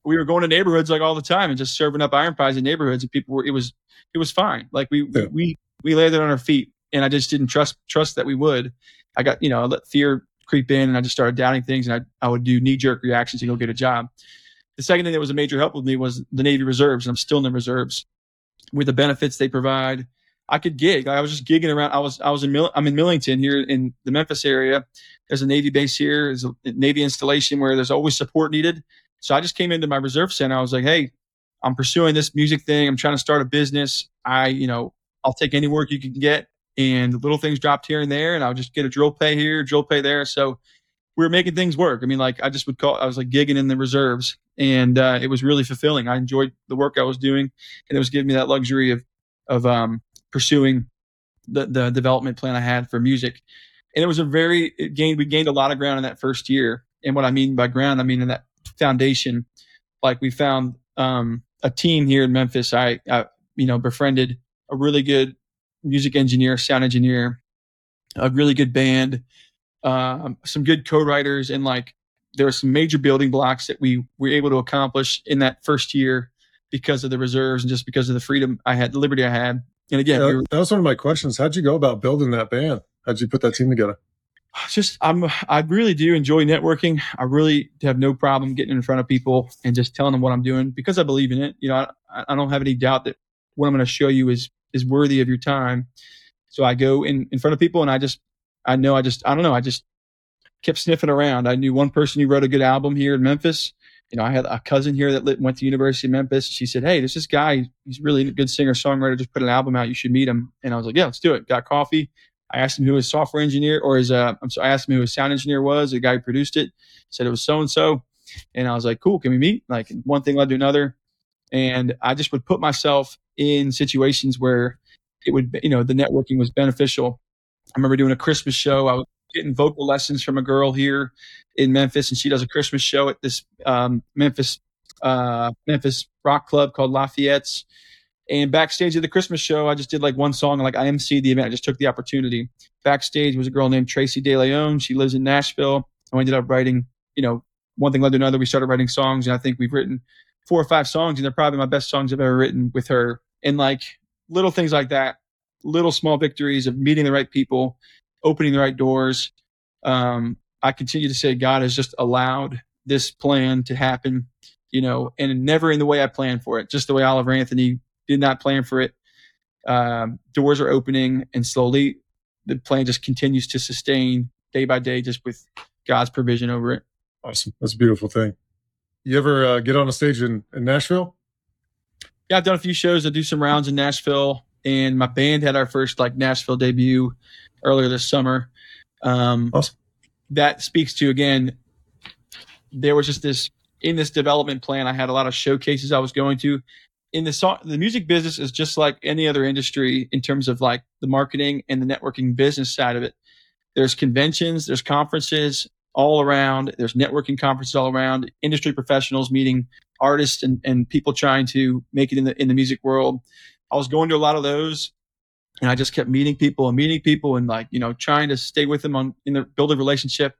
we were going to neighborhoods like all the time and just serving up iron pies in neighborhoods, and people were it was it was fine. Like we yeah. we we landed on our feet, and I just didn't trust trust that we would. I got you know I let fear creep in, and I just started doubting things, and I I would do knee jerk reactions to go get a job. The second thing that was a major help with me was the Navy Reserves, and I'm still in the reserves with the benefits they provide I could gig. I was just gigging around. I was I was in Mill- I'm in Millington here in the Memphis area. There's a Navy base here. There's a Navy installation where there's always support needed. So I just came into my reserve center. I was like, hey, I'm pursuing this music thing. I'm trying to start a business. I, you know, I'll take any work you can get. And little things dropped here and there, and I'll just get a drill pay here, drill pay there. So we were making things work. I mean, like I just would call, I was like gigging in the reserves and uh, it was really fulfilling. I enjoyed the work I was doing and it was giving me that luxury of, of um, pursuing the, the development plan I had for music. And it was a very, it gained, we gained a lot of ground in that first year. And what I mean by ground, I mean in that foundation, like we found um, a team here in Memphis. I, I, you know, befriended a really good music engineer, sound engineer, a really good band, um, some good co-writers, and like there are some major building blocks that we were able to accomplish in that first year because of the reserves and just because of the freedom I had, the liberty I had. And again, Yeah, we were, that was one of my questions. How'd you go about building that band? How'd you put that team together? (sighs) just I'm I really do enjoy networking. I really have no problem getting in front of people and just telling them what I'm doing because I believe in it. You know, I, I don't have any doubt that what I'm going to show you is is worthy of your time. So I go in in front of people and I just I know I just I don't know I just kept sniffing around. I knew one person who wrote a good album here in Memphis. You know, I had a cousin here that lit, went to University of Memphis. She said, "Hey, there's this guy. He's really a good singer songwriter. Just put an album out. You should meet him." And I was like, "Yeah, let's do it." Got coffee. I asked him who his software engineer or his uh, I'm sorry, I asked him who his sound engineer was. The guy who produced it said it was so and so, and I was like, "Cool, can we meet?" Like one thing led to another, and I just would put myself in situations where it would, you know, the networking was beneficial. I remember doing a Christmas show. I was getting vocal lessons from a girl here in Memphis, and she does a Christmas show at this um, Memphis uh, Memphis rock club called Lafayette's. And backstage at the Christmas show, I just did like one song, like I emceed the event. I just took the opportunity. Backstage was a girl named Tracy De Leon. She lives in Nashville. I ended up writing, you know, one thing led to another. We started writing songs, and I think we've written four or five songs, and they're probably my best songs I've ever written with her. And like little things like that, little small victories of meeting the right people, opening the right doors. Um, I continue to say God has just allowed this plan to happen, you know, and never in the way I planned for it, just the way Oliver Anthony did not plan for it. Um, doors are opening, and slowly the plan just continues to sustain day by day, just with God's provision over it. Awesome. That's a beautiful thing. You ever uh, get on a stage in, in Nashville? Yeah, I've done a few shows. I do some rounds in Nashville, and my band had our first like Nashville debut earlier this summer. Um, Awesome. That speaks to again, there was just this in this development plan. I had a lot of showcases I was going to. In the song, the music business is just like any other industry in terms of like the marketing and the networking business side of it. There's conventions, there's conferences all around. There's networking conferences all around. Industry professionals meeting artists and, and people trying to make it in the in the music world. I was going to a lot of those, and I just kept meeting people and meeting people and like you know trying to stay with them on in the build a relationship,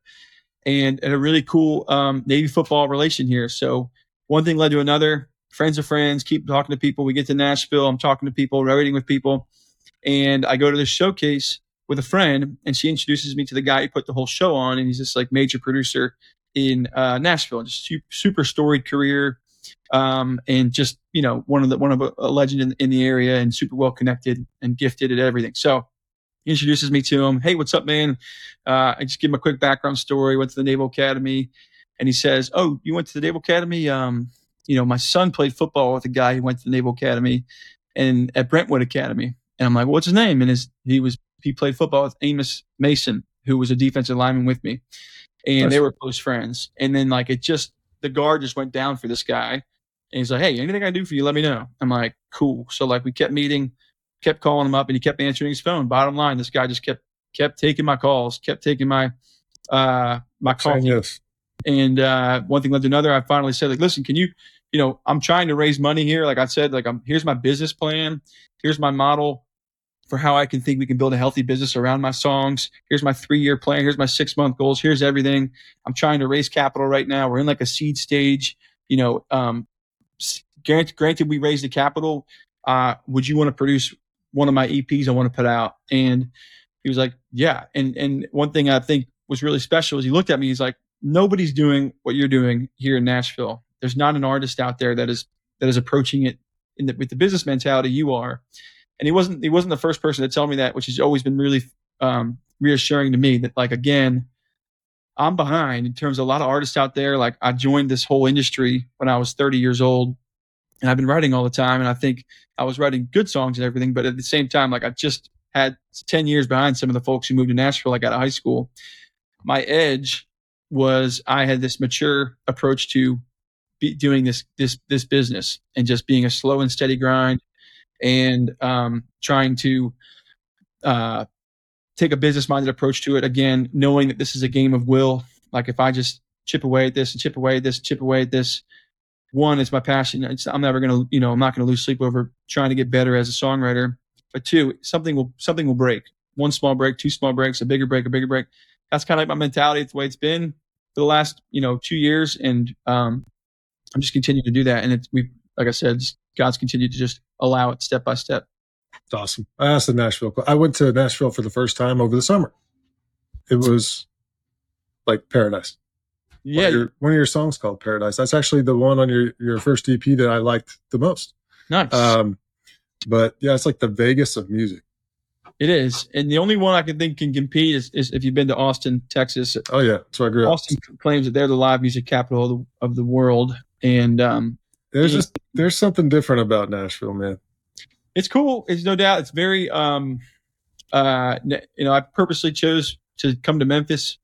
and, and a really cool um, Navy football relation here. So one thing led to another. Friends of friends, keep talking to people. We get to Nashville. I'm talking to people, writing with people, and I go to this showcase with a friend, and she introduces me to the guy who put the whole show on, and he's this like major producer in uh, Nashville, just super, storied career, um, and just you know one of the one of a, a legend in, in the area, and super well connected and gifted at everything. So he introduces me to him. Hey, what's up, man? Uh, I just give him a quick background story. Went to the Naval Academy, and he says, "Oh, you went to the Naval Academy? Um, you know, my son played football with a guy who went to the Naval Academy, and at Brentwood Academy." And I'm like, "What's his name?" And his he was he played football with Amos Mason, who was a defensive lineman with me, and they were close friends. And then like it just the guard just went down for this guy, and he's like, "Hey, anything I do for you, let me know." I'm like, "Cool." So like we kept meeting, kept calling him up, and he kept answering his phone. Bottom line, this guy just kept kept taking my calls, kept taking my uh my calls. yes. And uh, one thing led to another. I finally said, like, listen, can you, you know, I'm trying to raise money here. Like I said, like, I'm here's my business plan. Here's my model for how I can think we can build a healthy business around my songs. Here's my three year plan. Here's my six month goals. Here's everything. I'm trying to raise capital right now. We're in like a seed stage. You know, um, granted, granted, we raised the capital. Uh, would you want to produce one of my EPs I want to put out? And he was like, yeah. And and one thing I think was really special is he looked at me. He's like, nobody's doing what you're doing here in Nashville. There's not an artist out there that is that is approaching it in the, with the business mentality you are. And he wasn't he wasn't the first person to tell me that, which has always been really um, reassuring to me. That like again, I'm behind in terms of a lot of artists out there. Like I joined this whole industry when I was 30 years old, and I've been writing all the time. And I think I was writing good songs and everything, but at the same time, like I just had 10 years behind some of the folks who moved to Nashville like out of high school. My edge was I had this mature approach to be doing this this this business and just being a slow and steady grind and um, trying to uh, take a business minded approach to it. Again, knowing that this is a game of will. Like if I just chip away at this and chip away at this, chip away at this. One, it's my passion. It's, I'm never gonna, you know, I'm not gonna lose sleep over trying to get better as a songwriter. But two, something will something will break. One small break, two small breaks, a bigger break, a bigger break. That's kind of like my mentality. It's the way it's been for the last, you know, two years, and um, I'm just continuing to do that. And it's we, like I said, God's continued to just allow it step by step. It's awesome. I asked the Nashville. I went to Nashville for the first time over the summer. It was like paradise. Yeah, One of, your, one of your songs called Paradise. That's actually the one on your your first EP that I liked the most. nice. Um, but yeah, it's like the Vegas of music. it is, and the only one I can think can compete is, is if you've been to Austin, Texas. Oh yeah, that's where I grew up. Austin claims that they're the live music capital of the, of the world, and um, There's just there's something different about Nashville, man. it's cool. It's no doubt. It's very, um, uh, you know, I purposely chose to come to Memphis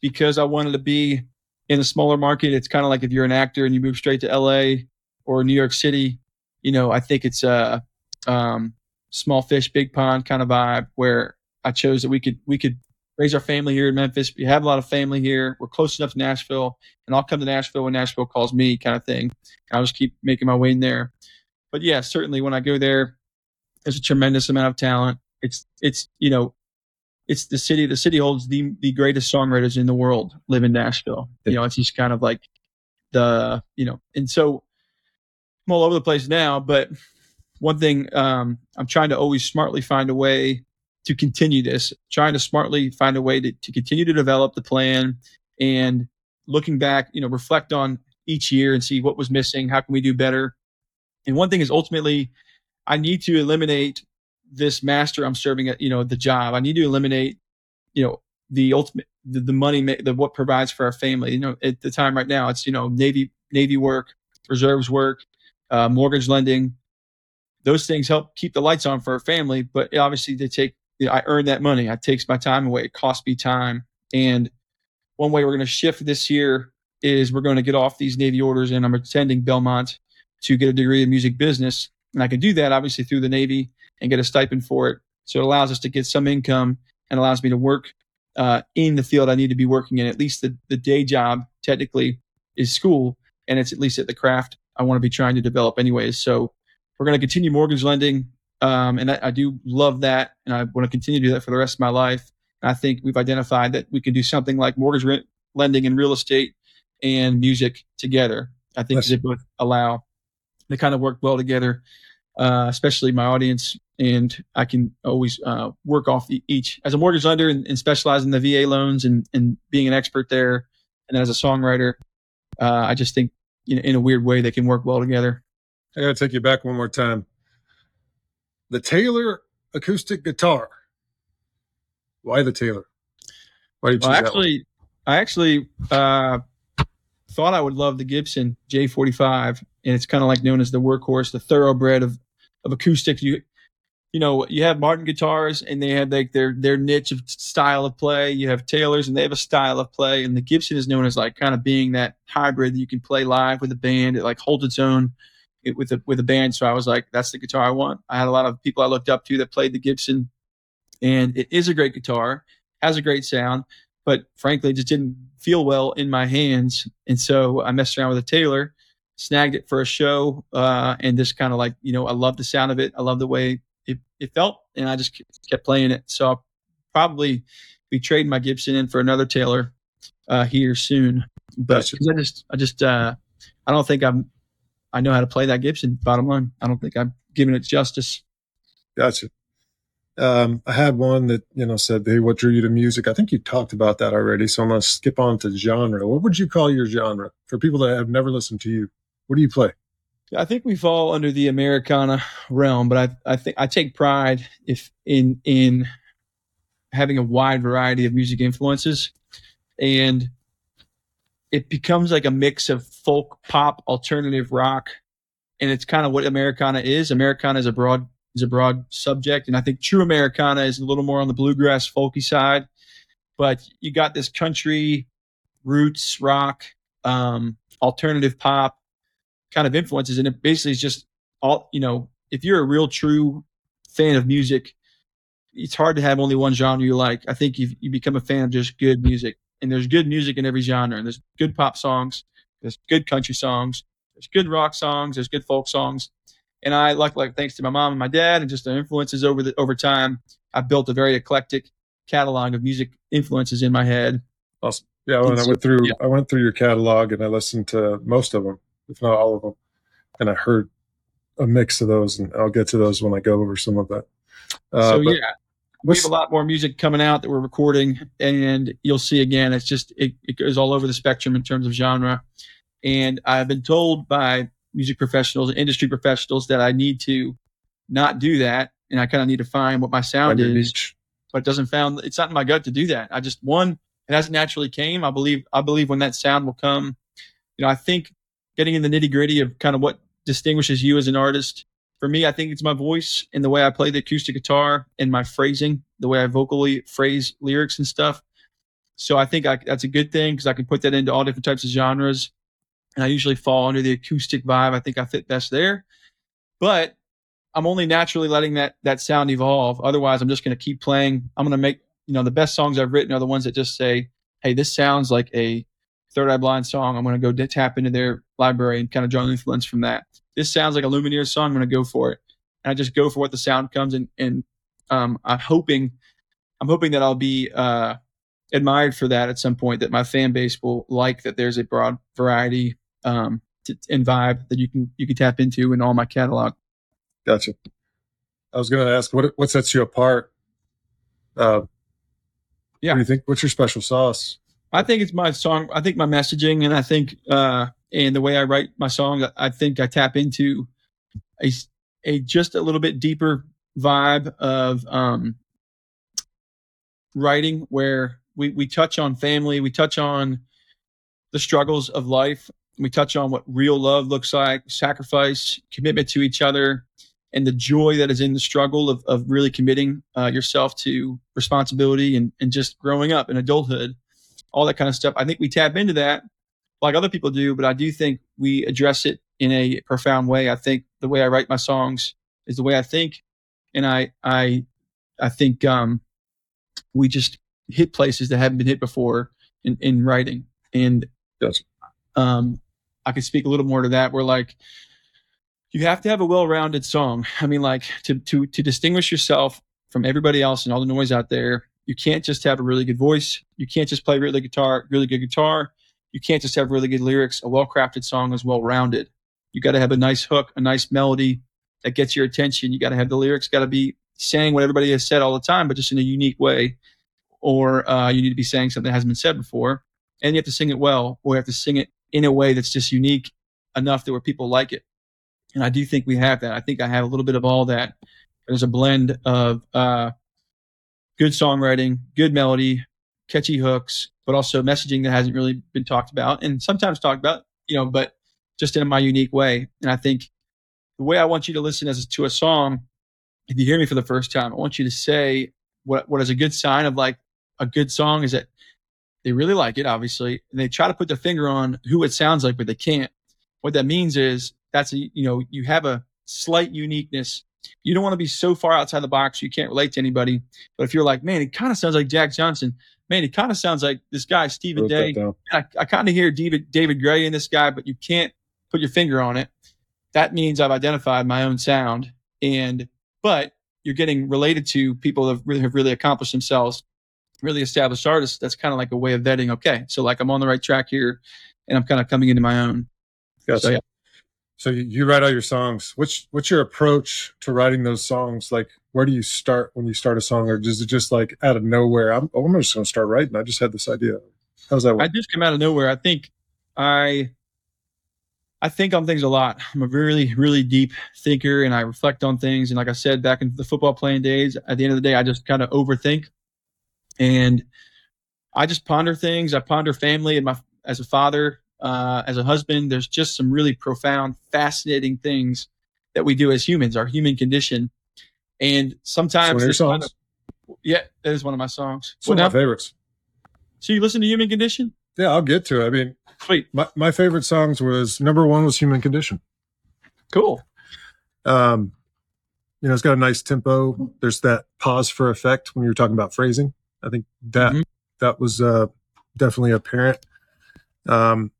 because I wanted to be in a smaller market. It's kind of like if you're an actor and you move straight to LA or New York City, you know, I think it's a, um, small fish, big pond kind of vibe where I chose that we could, we could raise our family here in Memphis. We have a lot of family here. We're close enough to Nashville and I'll come to Nashville when Nashville calls me kind of thing. I'll just keep making my way in there. But yeah, certainly when I go there, there's a tremendous amount of talent. It's it's you know, it's the city. The city holds the the greatest songwriters in the world live in Nashville. You know, it's just kind of like the you know, and so I'm all over the place now. But one thing um, I'm trying to always smartly find a way to continue this. Trying to smartly find a way to, to continue to develop the plan and looking back, you know, reflect on each year and see what was missing. How can we do better? And one thing is ultimately I need to eliminate this master I'm serving at, you know, the job. I need to eliminate, you know, the ultimate, the, the money, ma- the what provides for our family. You know, at the time right now, it's, you know, Navy, Navy work, reserves work, uh, mortgage lending. Those things help keep the lights on for our family, but obviously they take, you know, I earn that money. It takes my time away. It costs me time. And one way we're going to shift this year is we're going to get off these Navy orders and I'm attending Belmont to get a degree in music business. And I can do that obviously through the Navy and get a stipend for it. So it allows us to get some income and allows me to work uh, in the field I need to be working in. At least the, the day job technically is school and it's at least at the craft I want to be trying to develop anyways. So we're going to continue mortgage lending. Um, and I, I do love that. And I want to continue to do that for the rest of my life. And I think we've identified that we can do something like mortgage rent lending and real estate and music together. I think Yes. they both allow they kind of work well together, uh, especially my audience. And I can always uh, work off the, each as a mortgage lender and, and specialize in the VA loans and, and being an expert there. And then as a songwriter, uh, I just think you know, in a weird way they can work well together. I got to take you back one more time. The Taylor acoustic guitar. Why the Taylor? Why did you Well, choose that one? actually, I actually uh, thought I would love the Gibson J45, and it's kind of like known as the workhorse, the thoroughbred of of acoustic. You you know, you have Martin guitars, and they have like their their niche of style of play. You have Taylors, and they have a style of play, and the Gibson is known as like kind of being that hybrid that you can play live with a band. It like holds its own it, with a with a band. So I was like, that's the guitar I want. I had a lot of people I looked up to that played the Gibson, and it is a great guitar, has a great sound but frankly, it just didn't feel well in my hands. And so I messed around with a Taylor, snagged it for a show, uh, and just kind of like, you know, I love the sound of it. I love the way it, it felt, and I just kept playing it. So I'll probably be trading my Gibson in for another Taylor uh, here soon. But I just, I just, uh, I don't think I'm, I know how to play that Gibson. Bottom line, I don't think I'm giving it justice. Gotcha. Um, I had one that you know said, "Hey, what drew you to music?" I think you talked about that already, so I'm gonna skip on to genre. What would you call your genre for people that have never listened to you? What do you play? I think we fall under the Americana realm, but I I think I take pride if in in having a wide variety of music influences, and it becomes like a mix of folk, pop, alternative rock, and it's kind of what Americana is. Americana is a broad is a broad subject, and I think true Americana is a little more on the bluegrass folky side, but you got this country roots rock, um, alternative pop kind of influences, and it basically is just all you know. If you're a real true fan of music, it's hard to have only one genre you like. I think you you become a fan of just good music, and there's good music in every genre. And there's good pop songs, there's good country songs, there's good rock songs, there's good folk songs. And I like like thanks to my mom and my dad and just their influences over the over time, I've built a very eclectic catalog of music influences in my head. Awesome. Yeah, when I went through, yeah. I went through your catalog and I listened to most of them, if not all of them, and I heard a mix of those, and I'll get to those when I go over some of that. Uh, so yeah, we have a lot more music coming out that we're recording, and you'll see again. It's just it, it goes all over the spectrum in terms of genre, and I've been told by music professionals, and industry professionals, that I need to not do that, and I kind of need to find what my sound is. But it doesn't found it's not in my gut to do that. I just one it hasn't naturally came. I believe I believe when that sound will come, you know, I think getting in the nitty gritty of kind of what distinguishes you as an artist. For me, I think it's my voice and the way I play the acoustic guitar and my phrasing, the way I vocally phrase lyrics and stuff. So I think I, that's a good thing because I can put that into all different types of genres. And I usually fall under the acoustic vibe. I think I fit best there. But I'm only naturally letting that that sound evolve. Otherwise, I'm just going to keep playing. I'm going to make you know, the best songs I've written are the ones that just say, hey, this sounds like a Third Eye Blind song. I'm going to go tap into their library and kind of draw influence from that. This sounds like a Lumineers song. I'm going to go for it. And I just go for what the sound comes and, and um, I'm hoping, I'm hoping that I'll be uh, admired for that at some point. That my fan base will like that. There's a broad variety um, to, and vibe that you can you can tap into in all my catalog. Gotcha. I was going to ask what what sets you apart uh, yeah. What do you think? What's your special sauce? I think it's my song. I think my messaging, and I think uh, and the way I write my song. I think I tap into a a just a little bit deeper vibe of um, writing where we we touch on family, we touch on the struggles of life, we touch on what real love looks like, sacrifice, commitment to each other, and the joy that is in the struggle of, of really committing uh, yourself to responsibility and, and just growing up in adulthood, all that kind of stuff. I think we tap into that like other people do, but I do think we address it in a profound way. I think the way I write my songs is the way I think, and I I I think um, we just hit places that haven't been hit before in, in writing, and yes. um, I could speak a little more to that. Where like you have to have a well-rounded song. I mean, like to to to distinguish yourself from everybody else and all the noise out there, you can't just have a really good voice. You can't just play really guitar, really good guitar. You can't just have really good lyrics. A well-crafted song is well-rounded. You got to have a nice hook, a nice melody that gets your attention. You got to have the lyrics got to be saying what everybody has said all the time, but just in a unique way. Or uh, you need to be saying something that hasn't been said before, and you have to sing it well, or you have to sing it in a way that's just unique enough that where people like it. And I do think we have that. I think I have a little bit of all that. There's a blend of uh, good songwriting, good melody, catchy hooks, but also messaging that hasn't really been talked about and sometimes talked about, you know, but just in my unique way. And I think the way I want you to listen as to a song, if you hear me for the first time, I want you to say what what is a good sign of like a good song is that they really like it, obviously, and they try to put their finger on who it sounds like, but they can't. What that means is that's a, you know you have a slight uniqueness you don't want to be so far outside the box you can't relate to anybody but if you're like man it kind of sounds like jack johnson man it kind of sounds like this guy stephen day i, I kind of hear david david gray in this guy but you can't put your finger on it that means i've identified my own sound and but you're getting related to people that really have really accomplished themselves really established artists that's kind of like a way of vetting okay so like i'm on the right track here and i'm kind of coming into my own gotcha. so yeah so you write all your songs. What's what's your approach to writing those songs? Like, where do you start when you start a song, or is it just like out of nowhere? I'm, I'm just going to start writing. I just had this idea. How's that work? I just come out of nowhere. I think I I think on things a lot. I'm a really really deep thinker, and I reflect on things. And like I said, back in the football playing days, at the end of the day, I just kind of overthink, and I just ponder things. I ponder family and my as a father uh, as a husband. There's just some really profound, fascinating things that we do as humans, our human condition. And sometimes, one songs. Kind of, yeah, that is one of my songs. It's one of my favorites. So you listen to Human Condition? Yeah, I'll get to it. I mean, Sweet. my, my favorite songs was number one was Human Condition. Cool. Um, you know, it's got a nice tempo. There's that pause for effect when you're talking about phrasing. I think that Mhm. that was uh, definitely apparent. Um,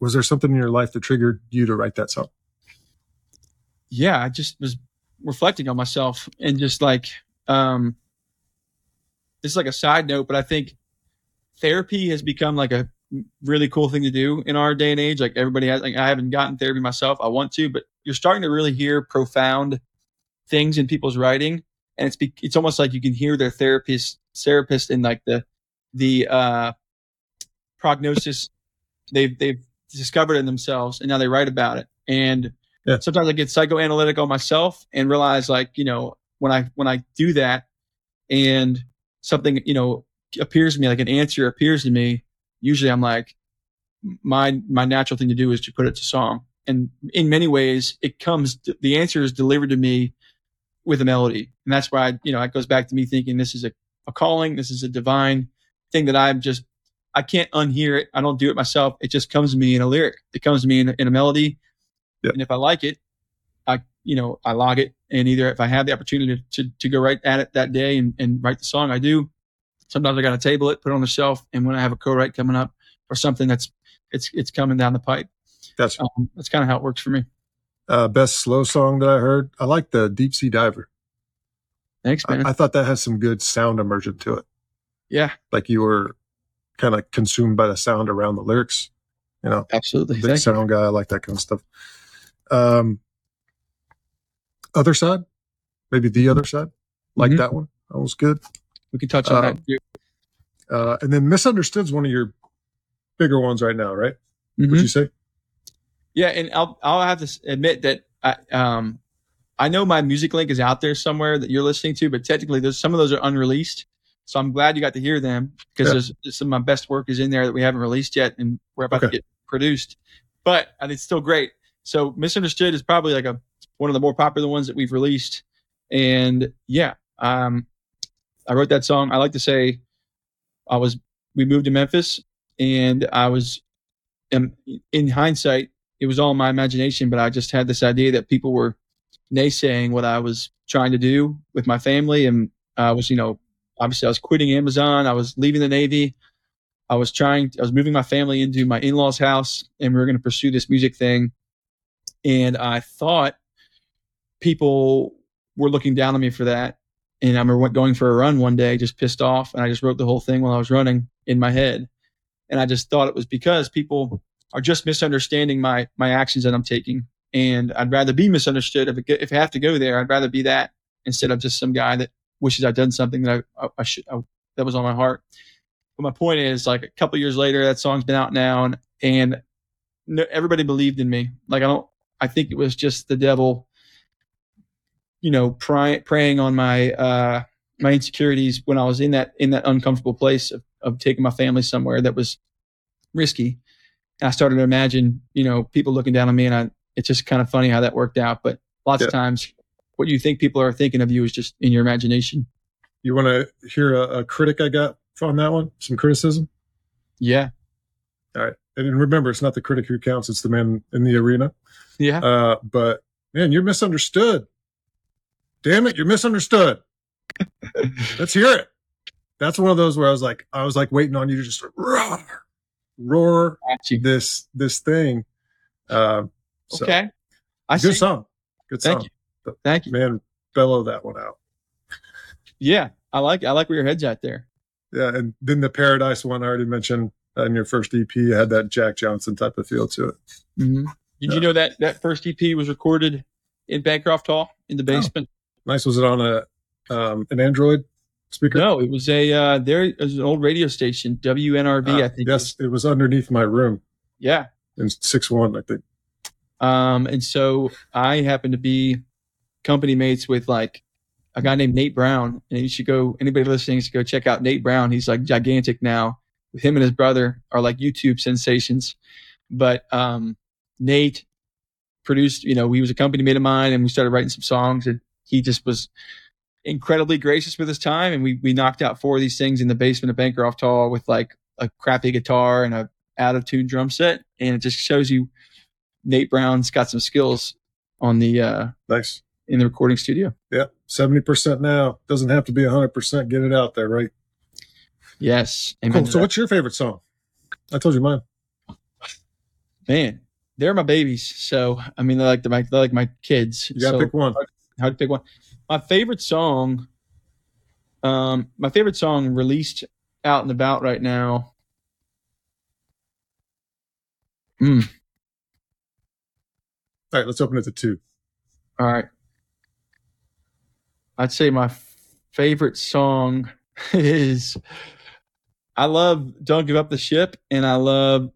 was there something in your life that triggered you to write that song? yeah, I just was reflecting on myself and just like um this is like a side note, but I think therapy has become like a really cool thing to do in our day and age. Like everybody has like I haven't gotten therapy myself. I want to, but you're starting to really hear profound things in people's writing and it's be, it's almost like you can hear their therapist therapist in like the the uh prognosis they've they've discovered in themselves and now they write about it and Yeah. sometimes i get psychoanalytic on myself and realize like you know when i when i do that and something you know appears to me like an answer appears to me usually i'm like my my natural thing to do is to put it to song. And in many ways it comes the answer is delivered to me with a melody. And that's why I, you know it goes back to me thinking this is a, a calling this is a divine thing that i'm just i can't unhear it. I don't do it myself. It just comes to me in a lyric. It comes to me in, in a melody Yep. and if i like it i you know i log it and either if i have the opportunity to, to go right at it that day and, and write the song i do sometimes i got to table it put it on the shelf and when i have a co-write coming up or something that's it's it's coming down the pipe That's um, that's kind of how it works for me uh, best slow song that I heard. I like the Deep Sea Diver. thanks man I, I thought that has some good sound immersion to it. yeah Like you were kind of consumed by the sound around the lyrics. You know, absolutely big Thank you. sound guy. I like that kind of stuff. Um, other side, maybe the other side, like Mhm. that one. That was good. we can touch on Um, that too. Uh, and then misunderstood's one of your bigger ones right now, right? Mhm. Would you say? Yeah, and I'll I'll have to admit that I um I know my music link is out there somewhere that you're listening to, but technically there's some of those are unreleased. So I'm glad you got to hear them because Yeah. there's, there's some of my best work is in there that we haven't released yet and we're about Okay. to get produced. But and it's still great. So Misunderstood is probably like a one of the more popular ones that we've released. And yeah, um I wrote that song. I like to say I was we moved to Memphis and I was in, in hindsight it was all my imagination, but I just had this idea that people were naysaying what I was trying to do with my family. And I was, you know, obviously I was quitting Amazon. I was leaving the Navy. I was trying, I was moving my family into my in law's house and we were going to pursue this music thing. And I thought people were looking down on me for that. And I remember going for a run one day, just pissed off. And I just wrote the whole thing while I was running in my head. And I just thought it was because people are just misunderstanding my my actions that I'm taking, and I'd rather be misunderstood. If it, if I have to go there, I'd rather be that instead of just some guy that wishes I'd done something that I, I, I should I, that was on my heart. But my point is, like a couple years later, that song's been out now, and and no, everybody believed in me. Like I don't, I think it was just the devil, you know, pry, preying on my uh my insecurities when I was in that in that uncomfortable place of, of taking my family somewhere that was risky. And I started to imagine, you know, people looking down on me, and I, it's just kind of funny how that worked out. But lots Yeah. of times, what you think people are thinking of you is just in your imagination. You want to hear a, a critic I got on that one? Some criticism? Yeah, All right. And remember, it's not the critic who counts, it's the man in the arena. Yeah, Uh, but man, you're misunderstood. Damn it, you're misunderstood. (laughs) Let's hear it. That's one of those where I was like, I was like waiting on you to just roar, roar this this thing. Um, so, Okay, I good see. song. Good Thank song. Thank you. Man, bellow that one out. Yeah, I like I like where your head's at there. Yeah, and then the Paradise one I already mentioned uh, in your first EP had that Jack Johnson type of feel to it. hmm Did Yeah. you know that that first EP was recorded in Bancroft Hall in the basement? Nice. Was it on a um, an Android speaker? No, it was a uh, there was an old radio station, WNRB, Uh, I think. Yes, it was underneath my room Yeah. in six one. I think. Um, and so I happened to be company mates with like a guy named Nate Brown, and you should go. Anybody listening should go check out Nate Brown. He's like gigantic now. With him and his brother are like YouTube sensations. But um, Nate produced. You know, he was a company mate of mine, and we started writing some songs, and he just was incredibly gracious with his time and we we knocked out four of these things in the basement of Bancroft Hall with like a crappy guitar and a out of tune drum set, and it just shows you Nate Brown's got some skills on the uh, Nice. in the recording studio. Yeah. 70% now. Doesn't have to be 100%. Get it out there, right? Yes, Cool. So, that. what's your favorite song? I told you mine. man, they're my babies. So I mean, they're like my they're like my kids. You got to so pick one. how to pick one. My favorite song, um, my favorite song released out and about right now. Hmm. All right. Let's open it to two. All right. I'd say my favorite song (laughs) is I love Don't Give Up the Ship and I love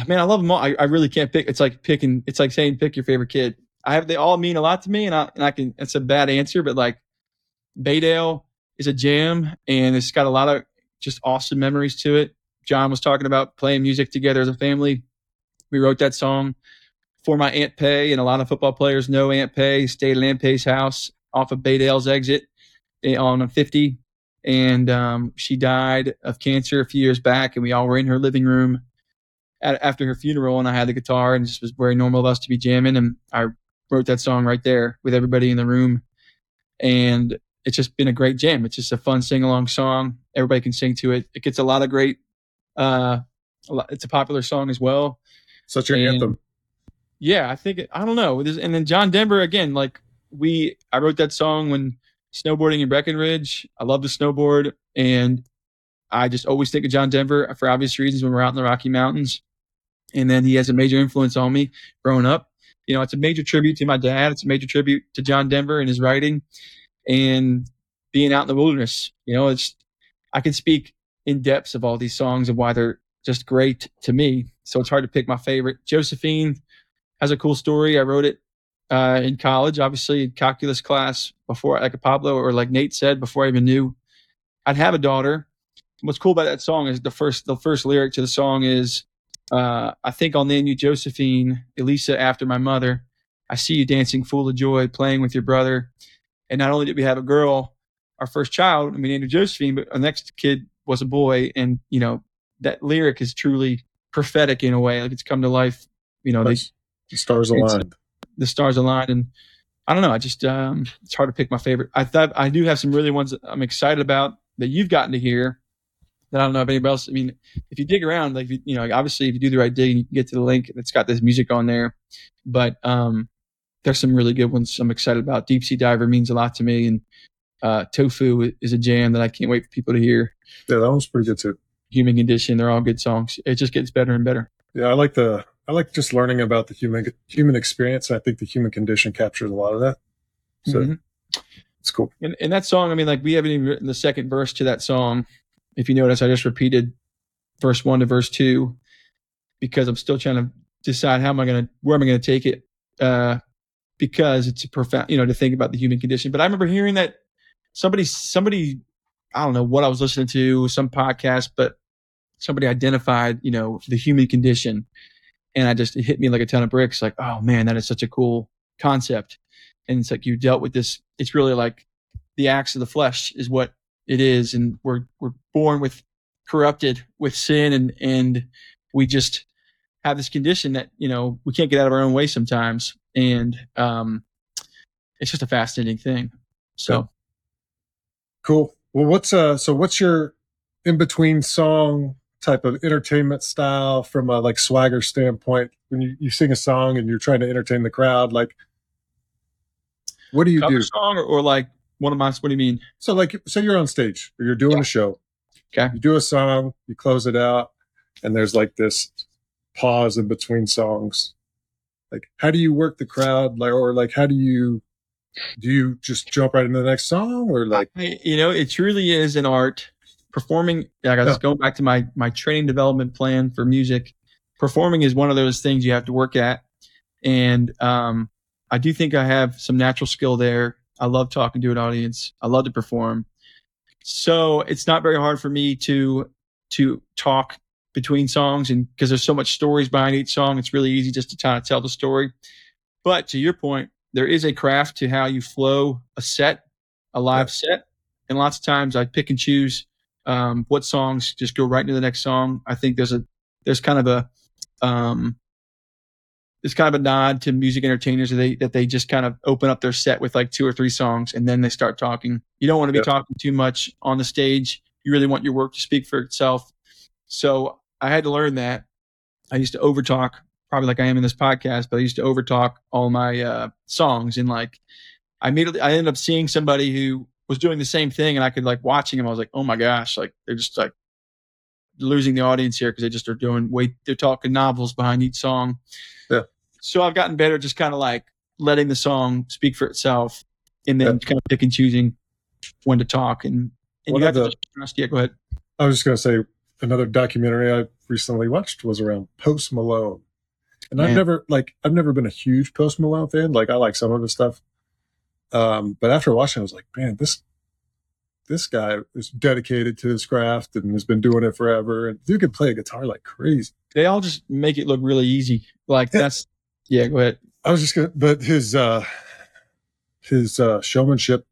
I mean I love them all. I, I really can't pick it's like picking it's like saying pick your favorite kid. I have they all mean a lot to me and I and I can it's a bad answer, but like Baydale is a jam and it's got a lot of just awesome memories to it. John was talking about playing music together as a family. We wrote that song for my Aunt Pay, and a lot of football players know Aunt Pay stayed at Aunt Pay's house off of Baydale's exit eh, on 50. And um, she died of cancer a few years back, and we all were in her living room at, after her funeral. And I had the guitar, and just was very normal of us to be jamming. And I wrote that song right there with everybody in the room. And it's just been a great jam. It's just a fun sing along song. Everybody can sing to it. It gets a lot of great. Uh, a lot, it's a popular song as well Such your And- anthem. yeah, I think it, I don't know. And then John Denver again, like we, I wrote that song when snowboarding in Breckenridge. I love to snowboard, and I just always think of John Denver for obvious reasons when we're out in the Rocky Mountains. And then he has a major influence on me growing up. You know, it's a major tribute to my dad. It's a major tribute to John Denver and his writing, and being out in the wilderness. You know, it's I can speak in depths of all these songs and why they're just great to me. So it's hard to pick my favorite. Josephine has a cool story. I wrote it uh, in college, obviously in calculus class before, like Pablo or like Nate said, before I even knew I'd have a daughter. What's cool about that song is the first the first lyric to the song is, uh, "I think I'll name you Josephine, Elisa after my mother. I see you dancing full of joy, playing with your brother." And not only did we have a girl, our first child, and we named her Josephine, but our next kid was a boy, and you know that lyric is truly prophetic in a way, like it's come to life. You know, they The stars aligned. the stars aligned and I don't know. I just um, it's hard to pick my favorite. I thought I do have some really ones that I'm excited about that you've gotten to hear. That I don't know if anybody else. I mean, if you dig around, like you, you know, obviously if you do the right digging, you can get to the link that's got this music on there. But um, there's some really good ones I'm excited about. Deep Sea Diver means a lot to me, and uh, Tofu is a jam that I can't wait for people to hear. Yeah, that one's pretty good too. Human Condition, they're all good songs. It just gets better and better. Yeah, I like the I like just learning about the human human experience. And I think the human condition captures a lot of that. So Mhm. it's cool. And, and that song, I mean, like we haven't even written the second verse to that song. If you notice, I just repeated verse one to verse two because I'm still trying to decide how am I going to, where am I going to take it? Uh, because it's a profound, you know, to think about the human condition. But I remember hearing that somebody, somebody, I don't know what I was listening to, some podcast, but somebody identified, you know, the human condition. And I just, it hit me like a ton of bricks. Like, oh man, that is such a cool concept. And it's like you dealt with this. It's really like the acts of the flesh is what it is, and we're we're born with corrupted with sin, and and we just have this condition that you know we can't get out of our own way sometimes, and um, it's just a fascinating thing. So Cool. Well, what's uh so what's your in between song type of entertainment style from a like swagger standpoint when you, you sing a song and you're trying to entertain the crowd like what do you cover do song or, or like one of my what do you mean? so like say you're on stage or you're doing a show Okay. you do a song you close it out and there's like this pause in between songs like how do you work the crowd like or like how do you do you just jump right into the next song or like I- you know, it truly is an art. Performing, like I was Yeah. going back to my my training development plan for music. Performing is one of those things you have to work at, and um, I do think I have some natural skill there. I love talking to an audience. I love to perform, so it's not very hard for me to to talk between songs, and because there's so much stories behind each song, it's really easy just to kind of tell the story. But to your point, there is a craft to how you flow a set, a live set. And lots of times I pick and choose um, what songs just go right into the next song. I think there's a there's kind of a um, it's kind of a nod to music entertainers that they that they just kind of open up their set with like two or three songs and then they start talking. You don't want to be Yep. talking too much on the stage. You really want your work to speak for itself. So I had to learn that. I used to overtalk, probably like I am in this podcast, but I used to overtalk all my uh, songs and like I immediately I ended up seeing somebody who was doing the same thing and I could like watching him. I was like, oh my gosh, like they're just like losing the audience here because they just are doing way they're talking novels behind each song. Yeah. So I've gotten better just kind of like letting the song speak for itself and then kind of pick and choosing when to talk and and One you have to the- just trust. Yeah, go ahead. I was just going to say another documentary I recently watched was around Post Malone. And I've never like I've never been a huge Post Malone fan. Like I like some of his stuff. Um, but after watching, I was like, man, this this guy is dedicated to his craft and has been doing it forever. And dude can play a guitar like crazy. They all just make it look really easy. Like Yeah. that's yeah, go ahead. I was just gonna but his uh his uh showmanship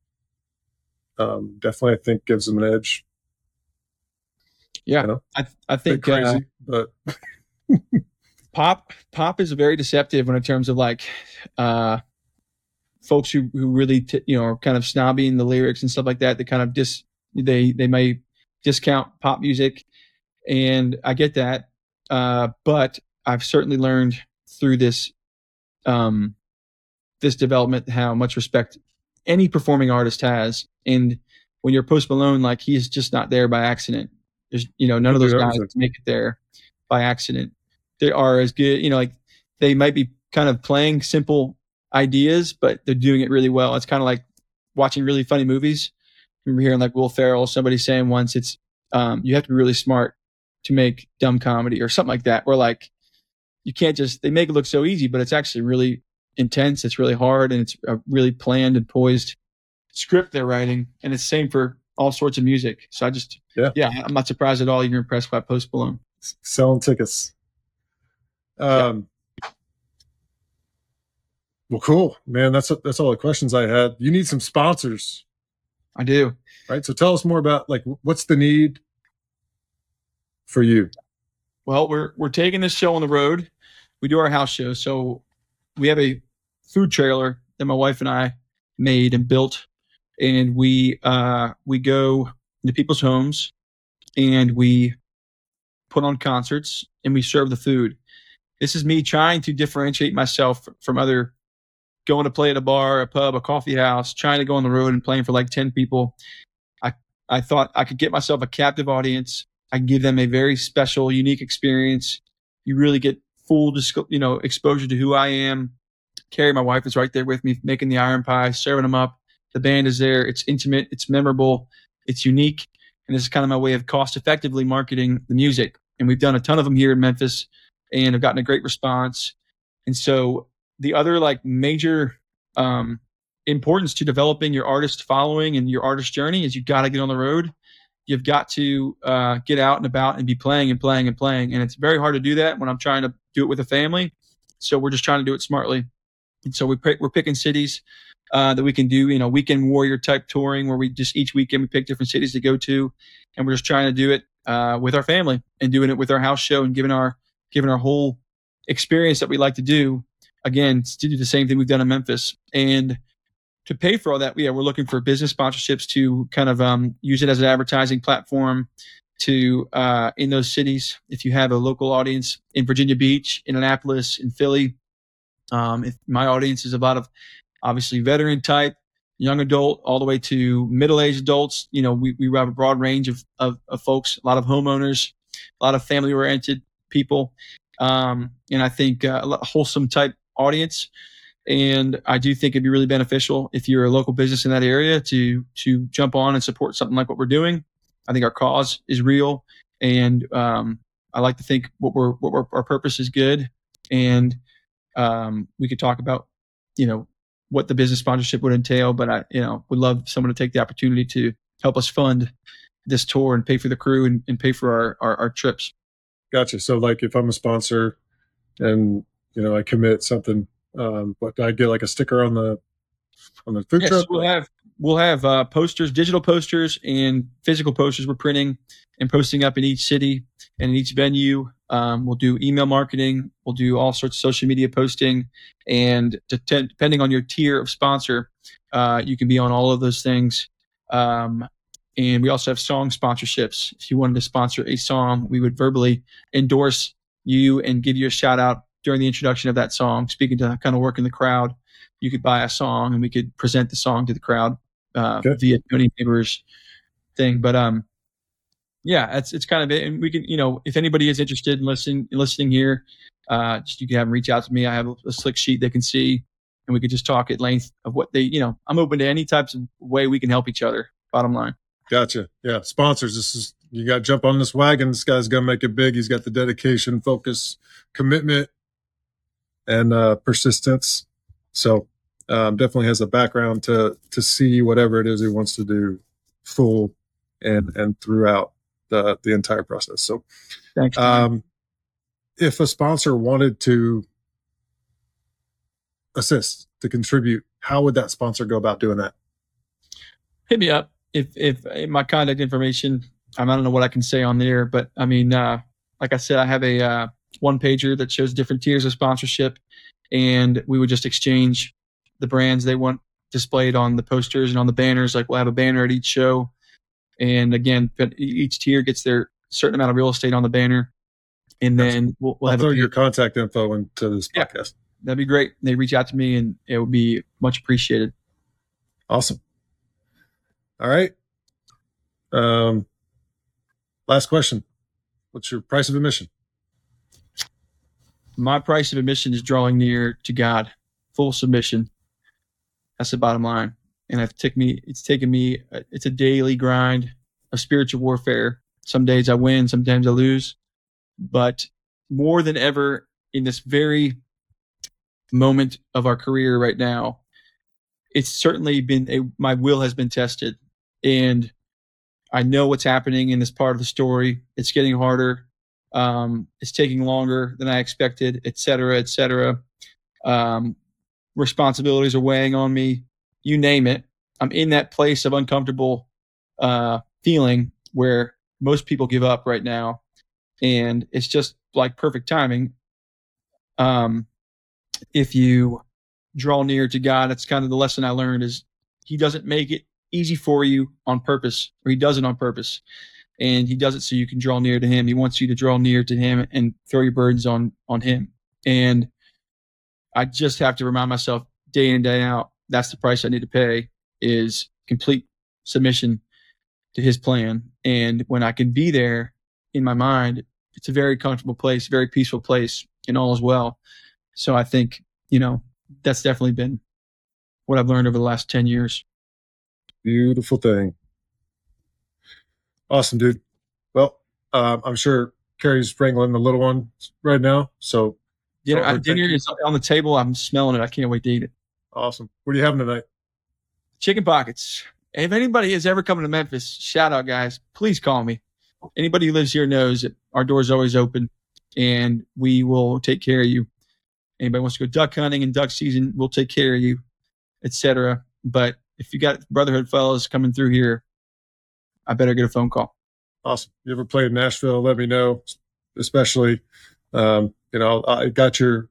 um definitely I think gives him an edge. Yeah. You know? I I think uh, crazy, but (laughs) pop pop is very deceptive when in terms of like uh folks who who really t- you know are kind of snobby in the lyrics and stuff like that they kind of dis they they may discount pop music. And i get that uh but i've certainly learned through this um this development how much respect any performing artist has. And when you're post malone like he's just not there by accident. There's you know none of those guys make it there by accident. They are as good you know like they might be kind of playing simple ideas but they're doing it really well. It's kind of like watching really funny movies. I remember hearing like will ferrell somebody saying once it's um, you have to be really smart to make dumb comedy or something like that where like you can't just they make it look so easy but it's actually really intense it's really hard and it's a really planned and poised script they're writing and it's same for all sorts of music. So i just Yeah. yeah i'm not surprised at all you're impressed by post malone. Selling tickets. Um, well, cool, man. That's that's all the questions I had. You need some sponsors, i do right? So tell us more about like what's the need for you. Well, we're we're taking this show on the road. We do our house show, so we have a food trailer that my wife and I made and built, and we uh, we go into people's homes and we put on concerts and we serve the food. This is me trying to differentiate myself from other going to play at a bar, a pub, a coffee house, trying to go on the road and playing for like 10 people. I I thought I could get myself a captive audience I can give them a very special, unique experience. You really get full, you know, exposure to who I am. Carrie, my wife, is right there with me, making the iron pie, serving them up. The band is there. It's intimate. It's memorable. It's unique. And this is kind of my way of cost effectively marketing the music. And we've done a ton of them here in Memphis and have gotten a great response. And so the other like major um, importance to developing your artist following and your artist journey is you got to get on the road you've got to uh, get out and about and be playing and playing and playing. And it's very hard to do that when I'm trying to do it with a family. So we're just trying to do it smartly. And so we pick, we're picking cities uh, that we can do, you know, weekend warrior type touring where we just each weekend we pick different cities to go to, and we're just trying to do it uh, with our family and doing it with our house show and giving our giving our whole experience that we like to do. Again, to do the same thing we've done in Memphis and to pay for all that, yeah, we're looking for business sponsorships to kind of um, use it as an advertising platform to uh, in those cities. If you have a local audience in Virginia Beach, in Annapolis, in Philly, um, if my audience is a lot of obviously veteran type, young adult, all the way to middle aged adults. You know, we, we have a broad range of, of, of folks, a lot of homeowners, a lot of family oriented people, um, and I think uh, wholesome type audience and I do think it'd be really beneficial if you're a local business in that area to to jump on and support something like what we're doing. I think our cause is real, and um, I like to think what we're what we're, our purpose is good, and um, we could talk about you know what the business sponsorship would entail. But I you know would love someone to take the opportunity to help us fund this tour and pay for the crew and, and pay for our, our our trips. Gotcha. So like if I'm a sponsor and you know I commit something, um, but I get like a sticker on the on the food Yes, truck. we'll have we'll have uh, posters, digital posters, and physical posters we're printing and posting up in each city and in each venue. Um, we'll do email marketing. We'll do all sorts of social media posting, and depending on your tier of sponsor, uh, you can be on all of those things. Um, and we also have song sponsorships. If you wanted to sponsor a song, we would verbally endorse you and give you a shout out during the introduction of that song, speaking to kind of work in the crowd. You could buy a song and we could present the song to the crowd uh, via Tony Neighbors thing. But um, yeah, it's it's kind of it. And we can, you know, if anybody is interested in listening listening here, uh, just you can have them reach out to me. I have a, a slick sheet they can see, and we could just talk at length of what they, you know, I'm open to any types of way we can help each other. Bottom line. Gotcha. Yeah, sponsors. This is you got to jump on this wagon. This guy's gonna make it big. He's got the dedication, focus, commitment, and uh, persistence. So um, definitely has a background to to see whatever it is he wants to do full and and throughout the the entire process. So, thanks. Um, if a sponsor wanted to assist to contribute, how would that sponsor go about doing that? Hit me up if if, if my contact information. I don't know what I can say on there, but I mean, uh, like I said, I have a uh, one pager that shows different tiers of sponsorship, and we would just exchange the brands they want displayed on the posters and on the banners. Like we'll have a banner at each show, and again, each tier gets their certain amount of real estate on the banner, and then we'll, we'll have throw your contact info into this podcast. Yeah, that'd be great. They reach out to me, and it would be much appreciated. Awesome. All right. Um, last question. What's your price of admission? My price of admission is drawing near to God, full submission. That's the bottom line. And it's taken me, it's taken me, uh, it's a daily grind of spiritual warfare. Some days I win, sometimes I lose. But more than ever in this very moment of our career right now, it's certainly been a, my will has been tested. And I know what's happening in this part of the story. It's getting harder. Um, it's taking longer than I expected, et cetera, et cetera. Um, responsibilities are weighing on me, you name it. I'm in that place of uncomfortable uh, feeling where most people give up right now. And it's just like perfect timing. Um, if you draw near to God, that's kind of the lesson I learned is he doesn't make it easy for you on purpose, or he does it on purpose. And he does it so you can draw near to him. He wants you to draw near to him and throw your burdens on on him. And I just have to remind myself day in and day out that's the price I need to pay is complete submission to his plan. And when I can be there in my mind, it's a very comfortable place, very peaceful place, and all is well. So I think, you know, that's definitely been what I've learned over the last 10 years. Beautiful thing. Awesome, dude. Well, uh, I'm sure Carrie's wrangling the little one right now. So Dinner, uh, dinner is on the table. I'm smelling it. I can't wait to eat it. Awesome. What are you having tonight? Chicken pockets. If anybody has ever come to Memphis, shout out, guys. Please call me. Anybody who lives here knows that our door's always open and we will take care of you. Anybody wants to go duck hunting in duck season, we'll take care of you, etc. But if you got Brotherhood fellows coming through here, I better get a phone call. Awesome. You ever played in Nashville? Let me know, especially um, you know, I got your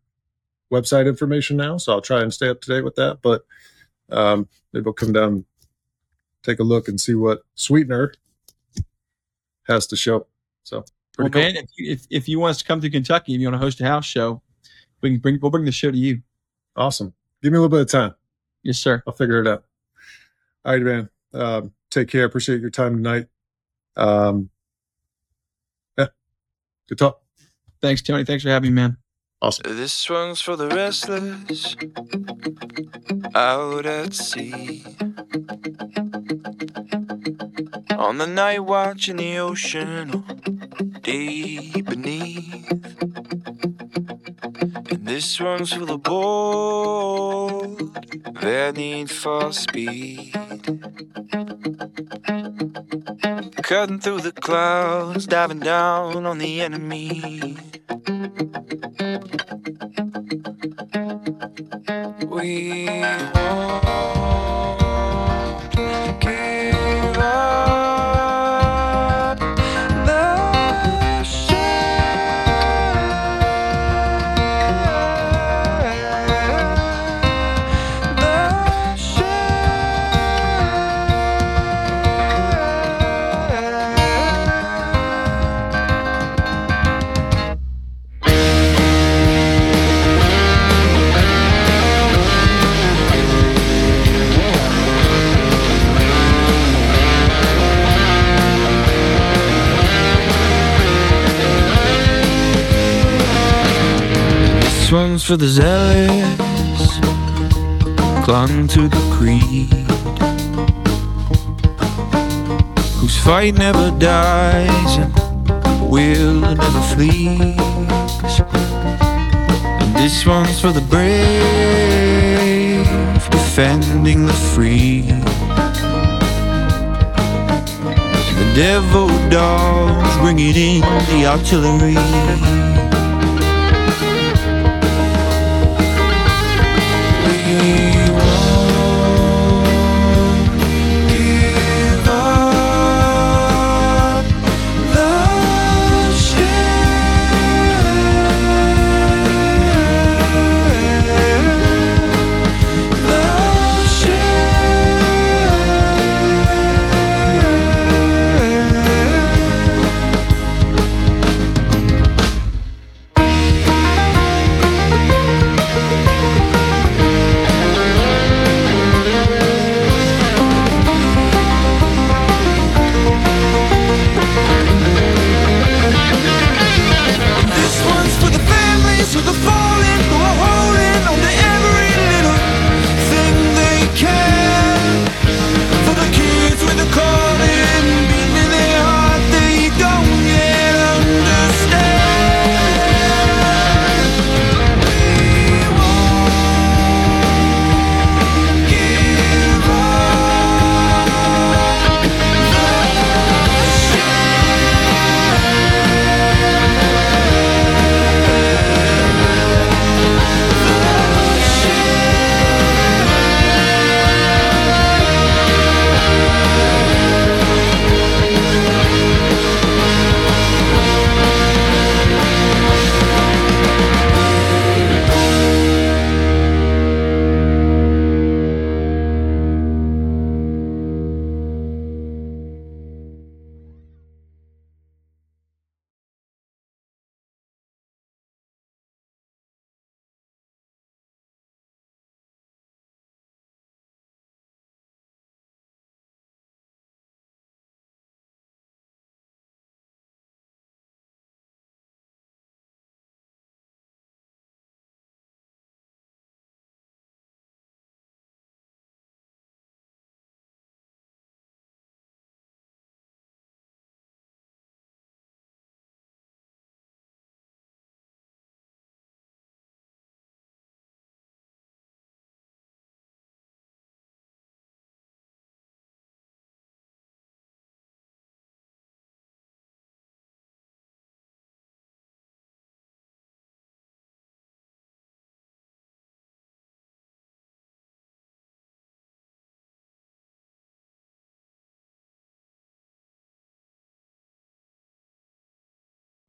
website information now, so I'll try and stay up to date with that. But um, maybe we'll come down, take a look, and see what SweetNur has to show. So, well, cool. man, if you, if, if you want us to come to Kentucky, if you want to host a house show, we can bring we'll bring the show to you. Awesome. Give me a little bit of time. Yes, sir. I'll figure it out. All right, man. Um, take care. Appreciate your time tonight. Um, yeah. Good talk. Thanks, Tony. Thanks for having me, man. Awesome. This one's for the restless out at sea. On the night watch in the ocean, deep beneath. And this one's for the bold, their need for speed. Cutting through the clouds, diving down on the enemy. We won't give up This one's for the zealous, clung to the creed, whose fight never dies and will never flees. And this one's for the brave, defending the free. The devil dogs bringing in the artillery.